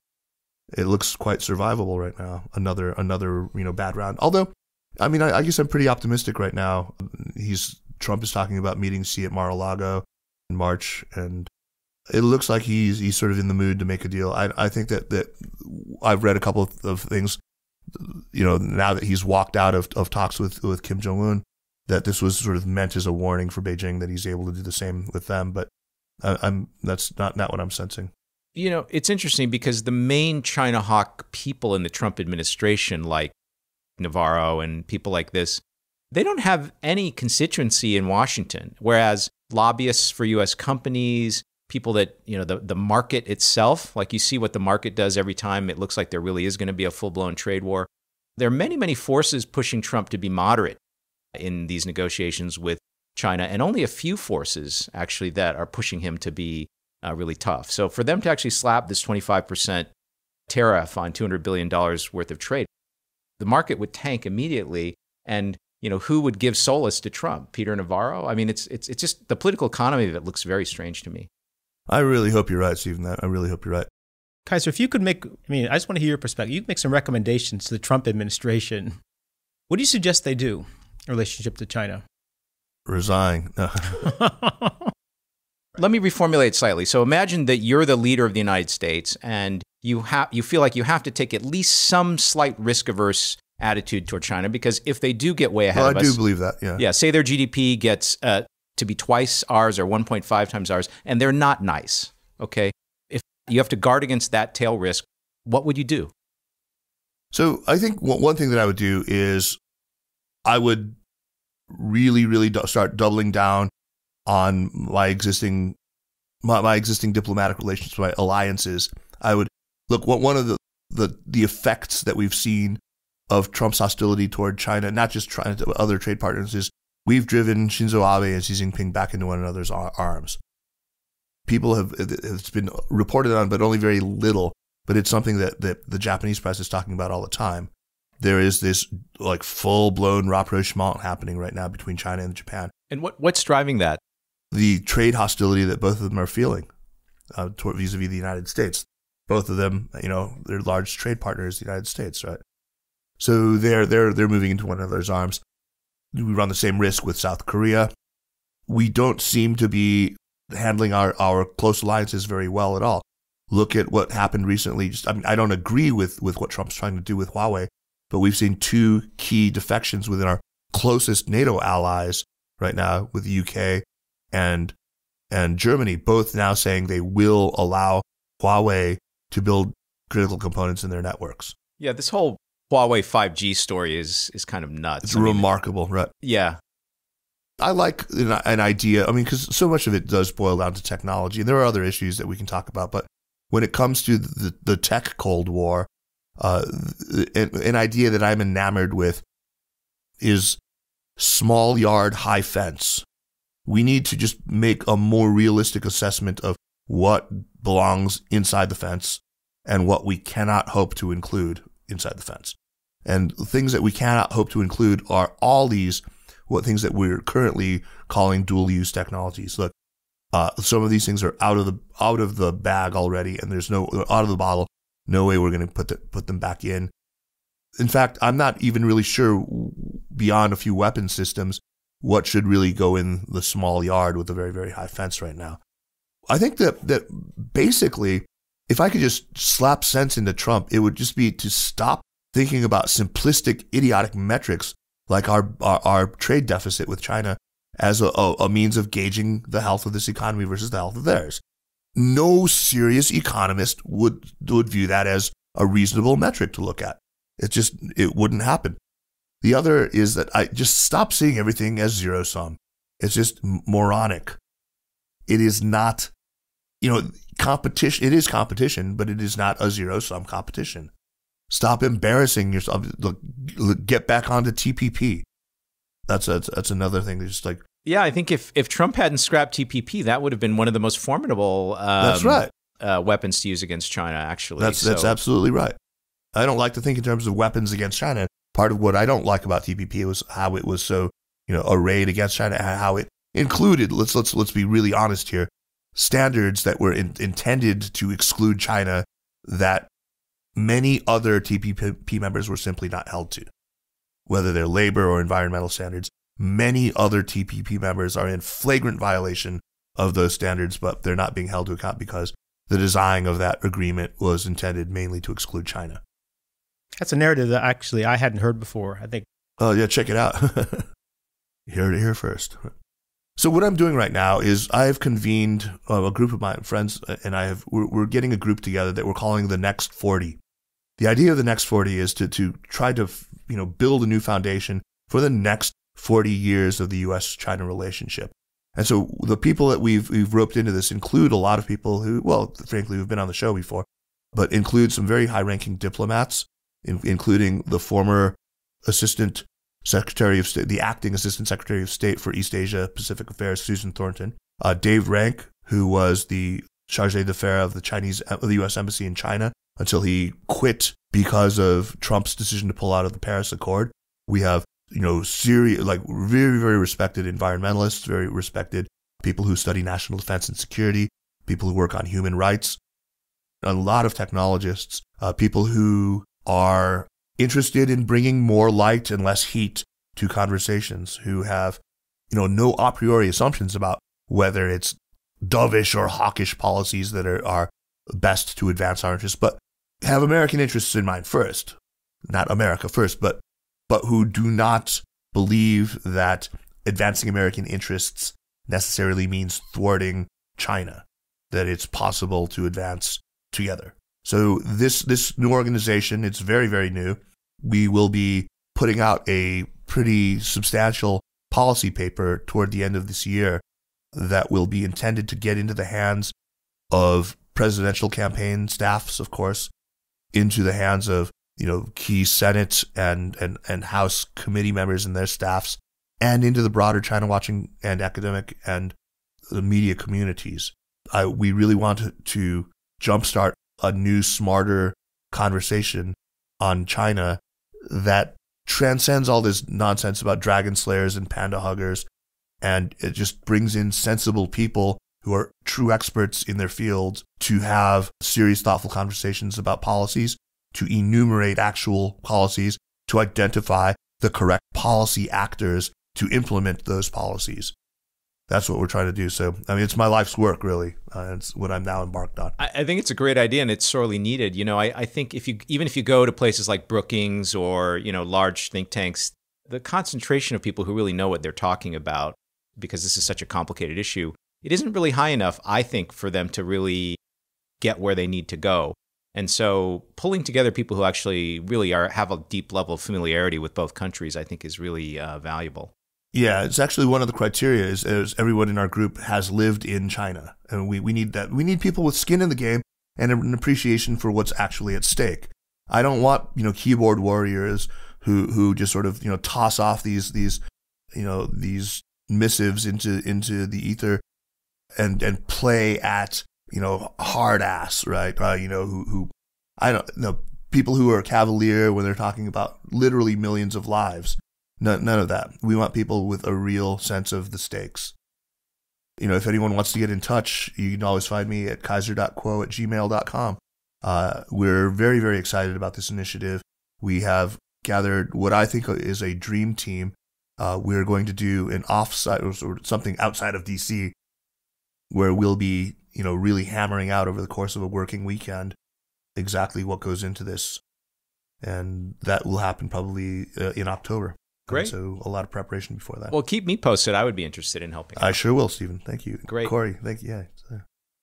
it looks quite survivable right now. Another, another, you know, bad round. Although, I mean, I, I guess I'm pretty optimistic right now. He's, Trump is talking about meeting Xi at Mar-a-Lago in March and it looks like he's he's sort of in the mood to make a deal. I I think that that I've read a couple of, of things. You know, now that he's walked out of, of talks with with Kim Jong Un, that this was sort of meant as a warning for Beijing that he's able to do the same with them. But I, I'm that's not not what I'm sensing. You know, it's interesting because the main China hawk people in the Trump administration, like Navarro and people like this, they don't have any constituency in Washington. Whereas lobbyists for U.S. companies, people that you know the the market itself like you see what the market does every time it looks like there really is going to be a full-blown trade war there are many many forces pushing Trump to be moderate in these negotiations with China and only a few forces actually that are pushing him to be uh, really tough so for them to actually slap this 25% tariff on 200 billion dollars worth of trade the market would tank immediately and you know who would give solace to Trump Peter Navarro I mean it's it's it's just the political economy of it looks very strange to me I really hope you're right, Stephen. I really hope you're right. Kaiser, if you could make, I mean, I just want to hear your perspective. You can make some recommendations to the Trump administration. What do you suggest they do in relationship to China? Resign. Let me reformulate slightly. So imagine that you're the leader of the United States and you have you feel like you have to take at least some slight risk averse attitude toward China because if they do get way ahead well, of I us, I do believe that. Yeah. Yeah. Say their GDP gets uh, to be twice ours or 1.5 times ours, and they're not nice. Okay. If you have to guard against that tail risk, what would you do? So I think one thing that I would do is I would really, really start doubling down on my existing my, my existing diplomatic relations, my alliances. I would look what one of the, the the effects that we've seen of Trump's hostility toward China, not just trying to other trade partners, is we've driven Shinzo Abe and Xi Jinping back into one another's arms. People have, it's been reported on, but only very little. But it's something that, that the Japanese press is talking about all the time. There is this like full blown rapprochement happening right now between China and Japan. And what, what's driving that? The trade hostility that both of them are feeling uh, vis a vis the United States. Both of them, you know, they're large trade partners, the United States, right? So they're they're they're moving into one another's arms. We run the same risk with South Korea. We don't seem to be handling our, our close alliances very well at all. Look at what happened recently. Just, I mean, I don't agree with, with what Trump's trying to do with Huawei, but we've seen two key defections within our closest NATO allies right now with the UK and and Germany, both now saying they will allow Huawei to build critical components in their networks. Yeah, this whole Huawei 5G story is is kind of nuts. It's I remarkable, mean, right? Yeah. I like an idea. I mean, because so much of it does boil down to technology, and there are other issues that we can talk about. But when it comes to the, the tech Cold War, uh, an, an idea that I'm enamored with is small yard, high fence. We need to just make a more realistic assessment of what belongs inside the fence and what we cannot hope to include inside the fence. And things that we cannot hope to include are all these what things that we're currently calling dual use technologies. Look, uh, some of these things are out of the out of the bag already, and there's no out of the bottle. No way we're going to put the, put them back in. In fact, I'm not even really sure beyond a few weapon systems what should really go in the small yard with a very very high fence right now. I think that that basically, if I could just slap sense into Trump, it would just be to stop thinking about simplistic, idiotic metrics like our, our, our trade deficit with China as a, a, means of gauging the health of this economy versus the health of theirs. No serious economist would, would view that as a reasonable metric to look at. It just, it wouldn't happen. The other is that I just stop seeing everything as zero sum. It's just moronic. It is not, you know, competition. It is competition, but it is not a zero sum competition. Stop embarrassing yourself. Look, get back onto TPP. That's that's, that's another thing. Just like yeah, I think if if Trump hadn't scrapped TPP, that would have been one of the most formidable. Um, that's right. Uh, weapons to use against China. Actually, that's so. that's absolutely right. I don't like to think in terms of weapons against China. Part of what I don't like about TPP was how it was so, you know, arrayed against China, how it included. Let's let's let's be really honest here. Standards that were in, intended to exclude China that many other TPP members were simply not held to, whether they're labor or environmental standards. Many other TPP members are in flagrant violation of those standards, but they're not being held to account because the design of that agreement was intended mainly to exclude China. That's a narrative that actually I hadn't heard before. I think. Oh yeah, check it out. here to here first. So what I'm doing right now is I've convened uh, a group of my friends, uh, and I have we're, we're, getting a group together that we're calling the Next 40. The idea of the Next 40 is to to try to you know build a new foundation for the next 40 years of the U.S.-China relationship. And so the people that we've we've roped into this include a lot of people who, well, frankly, who've been on the show before, but include some very high-ranking diplomats, in, including the former assistant Secretary of State, the acting Assistant Secretary of State for East Asia Pacific Affairs, Susan Thornton, uh, Dave Rank, who was the charge d'affaires of the Chinese, of the U.S. Embassy in China until he quit because of Trump's decision to pull out of the Paris Accord. We have, you know, serious, like very, very respected environmentalists, very respected people who study national defense and security, people who work on human rights, a lot of technologists, uh, people who are interested in bringing more light and less heat to conversations, who have, you know, no a priori assumptions about whether it's dovish or hawkish policies that are, are best to advance our interests, but have American interests in mind first. Not America first, but but who do not believe that advancing American interests necessarily means thwarting China, that it's possible to advance together. So this this new organization, it's very very new we will be putting out a pretty substantial policy paper toward the end of this year that will be intended to get into the hands of presidential campaign staffs, of course, into the hands of you know key Senate and and and House committee members and their staffs, and into the broader China watching and academic and the media communities. I, we really want to, to jumpstart a new, smarter conversation on China that transcends all this nonsense about dragon slayers and panda huggers. And it just brings in sensible people who are true experts in their field to have serious, thoughtful conversations about policies, to enumerate actual policies, to identify the correct policy actors to implement those policies that's what we're trying to do. So, I mean, it's my life's work, really. Uh, it's what I'm now embarked on. I, I, think it's a great idea, and it's sorely needed. You know, I, I think if you even if you go to places like Brookings or you know large think tanks, the concentration of people who really know what they're talking about, because this is such a complicated issue, it isn't really high enough, I think, for them to really get where they need to go. And so, pulling together people who actually really are have a deep level of familiarity with both countries, I think, is really uh, valuable. Yeah, it's actually one of the criteria is, is, everyone in our group has lived in China. And we, we need that. We need people with skin in the game and an appreciation for what's actually at stake. I don't want, you know, keyboard warriors who, who just sort of, you know, toss off these, these, you know, these missives into, into the ether and, and play at, you know, hard ass, right? Uh, you know, who, who, I don't know, people who are cavalier when they're talking about literally millions of lives None, of that. We want people with a real sense of the stakes. You know, if anyone wants to get in touch, you can always find me at kaiser.kuo at gmail.com. Uh, we're very, very excited about this initiative. We have gathered what I think is a dream team. Uh, we're going to do an offsite or something outside of DC where we'll be, you know, really hammering out over the course of a working weekend exactly what goes into this. And that will happen probably uh, in October. Great. so a lot of preparation before that. Well, keep me posted. I would be interested in helping. I out. sure will, Stephen. Thank you. Great. Corey, thank you. Yeah.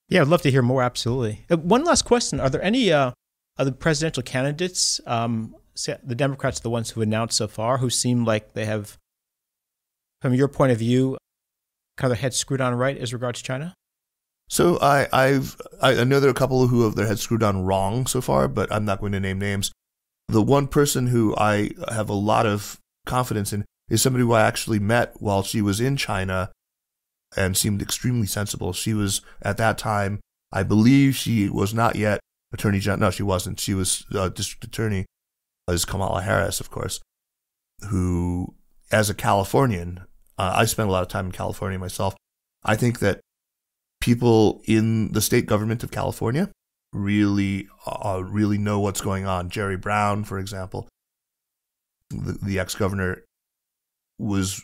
Yeah, I'd love to hear more. Absolutely. Uh, one last question: Are there any uh, other presidential candidates? Um, the Democrats, are the ones who announced so far, who seem like they have, from your point of view, kind of their heads screwed on right as regards China. So I, I've I know there are a couple who have their heads screwed on wrong so far, but I'm not going to name names. The one person who I have a lot of confidence in is somebody who I actually met while she was in China and seemed extremely sensible. She was at that time, I believe she was not yet attorney general. No, she wasn't. She was uh, district attorney. Was Kamala Harris, of course, who, as a Californian, uh, I spent a lot of time in California myself. I think that people in the state government of California really, uh, really know what's going on. Jerry Brown, for example, the, the ex governor, was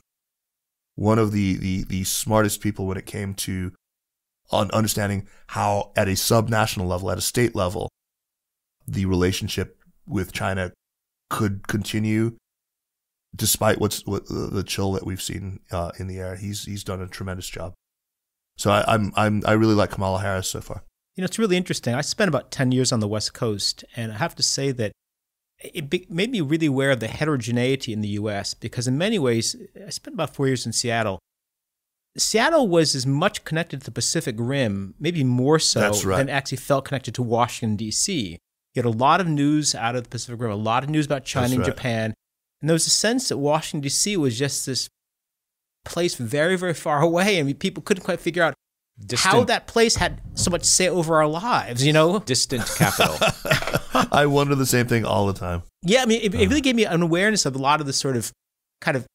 one of the, the, the smartest people when it came to understanding how, at a subnational level, at a state level, the relationship with China could continue despite what's what the chill that we've seen uh, in the air. He's he's done a tremendous job. So I, I'm I'm I really like Kamala Harris so far. You know, it's really interesting. I spent about ten years on the West Coast, and I have to say that it made me really aware of the heterogeneity in the U.S. because in many ways, I spent about four years in Seattle. Seattle was as much connected to the Pacific Rim, maybe more so right. than actually felt connected to Washington D.C. You had a lot of news out of the Pacific Rim, a lot of news about China That's and right. Japan, and there was a sense that Washington D.C. was just this place very, very far away. I mean, people couldn't quite figure out Distant, how that place had so much say over our lives. You know? distant capital. I wonder the same thing all the time. Yeah, I mean, it, it uh-huh. really gave me an awareness of a lot of the sort of kind of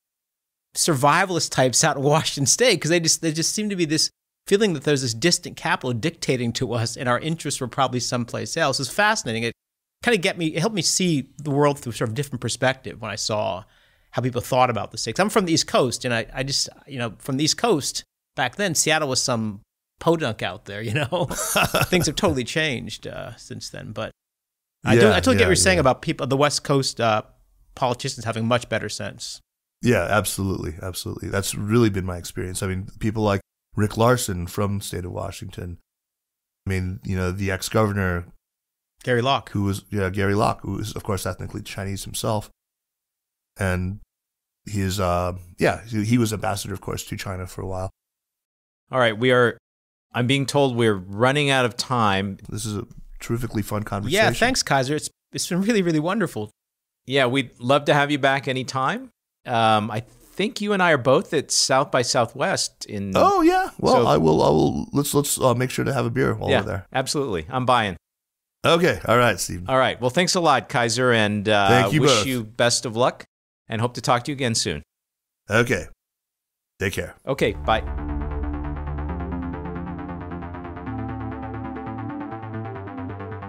survivalist types out in Washington State because they just they just seem to be this feeling that there's this distant capital dictating to us, and our interests were probably someplace else. It's fascinating. It kind of get me, it helped me see the world through sort of different perspective when I saw how people thought about the states. I'm from the East Coast, and I, I just you know from the East Coast back then, Seattle was some podunk out there. You know, things have totally changed uh, since then, but. I, do, I totally get what you're saying yeah. about people, the West Coast uh, politicians having much better sense. Yeah, absolutely, absolutely. That's really been my experience. I mean, people like Rick Larsen from the state of Washington. I mean, you know, the ex-governor Gary Locke. who was yeah, Gary Locke, who is of course ethnically Chinese himself, and he is uh yeah he was ambassador of course to China for a while. All right, we are. I'm being told we're running out of time. This is a terrifically fun conversation. Yeah, thanks, Kaiser. It's it's been really really wonderful. Yeah, we'd love to have you back anytime. Um, I think you and I are both at South by Southwest in. Oh yeah. Well, So- I will. I will. Let's let's uh, make sure to have a beer while yeah, we're there. absolutely. I'm buying. Okay. All right, Steve. All right. Well, thanks a lot, Kaiser, and uh, Thank you wish both. you best of luck, and hope to talk to you again soon. Okay. Take care. Okay, bye.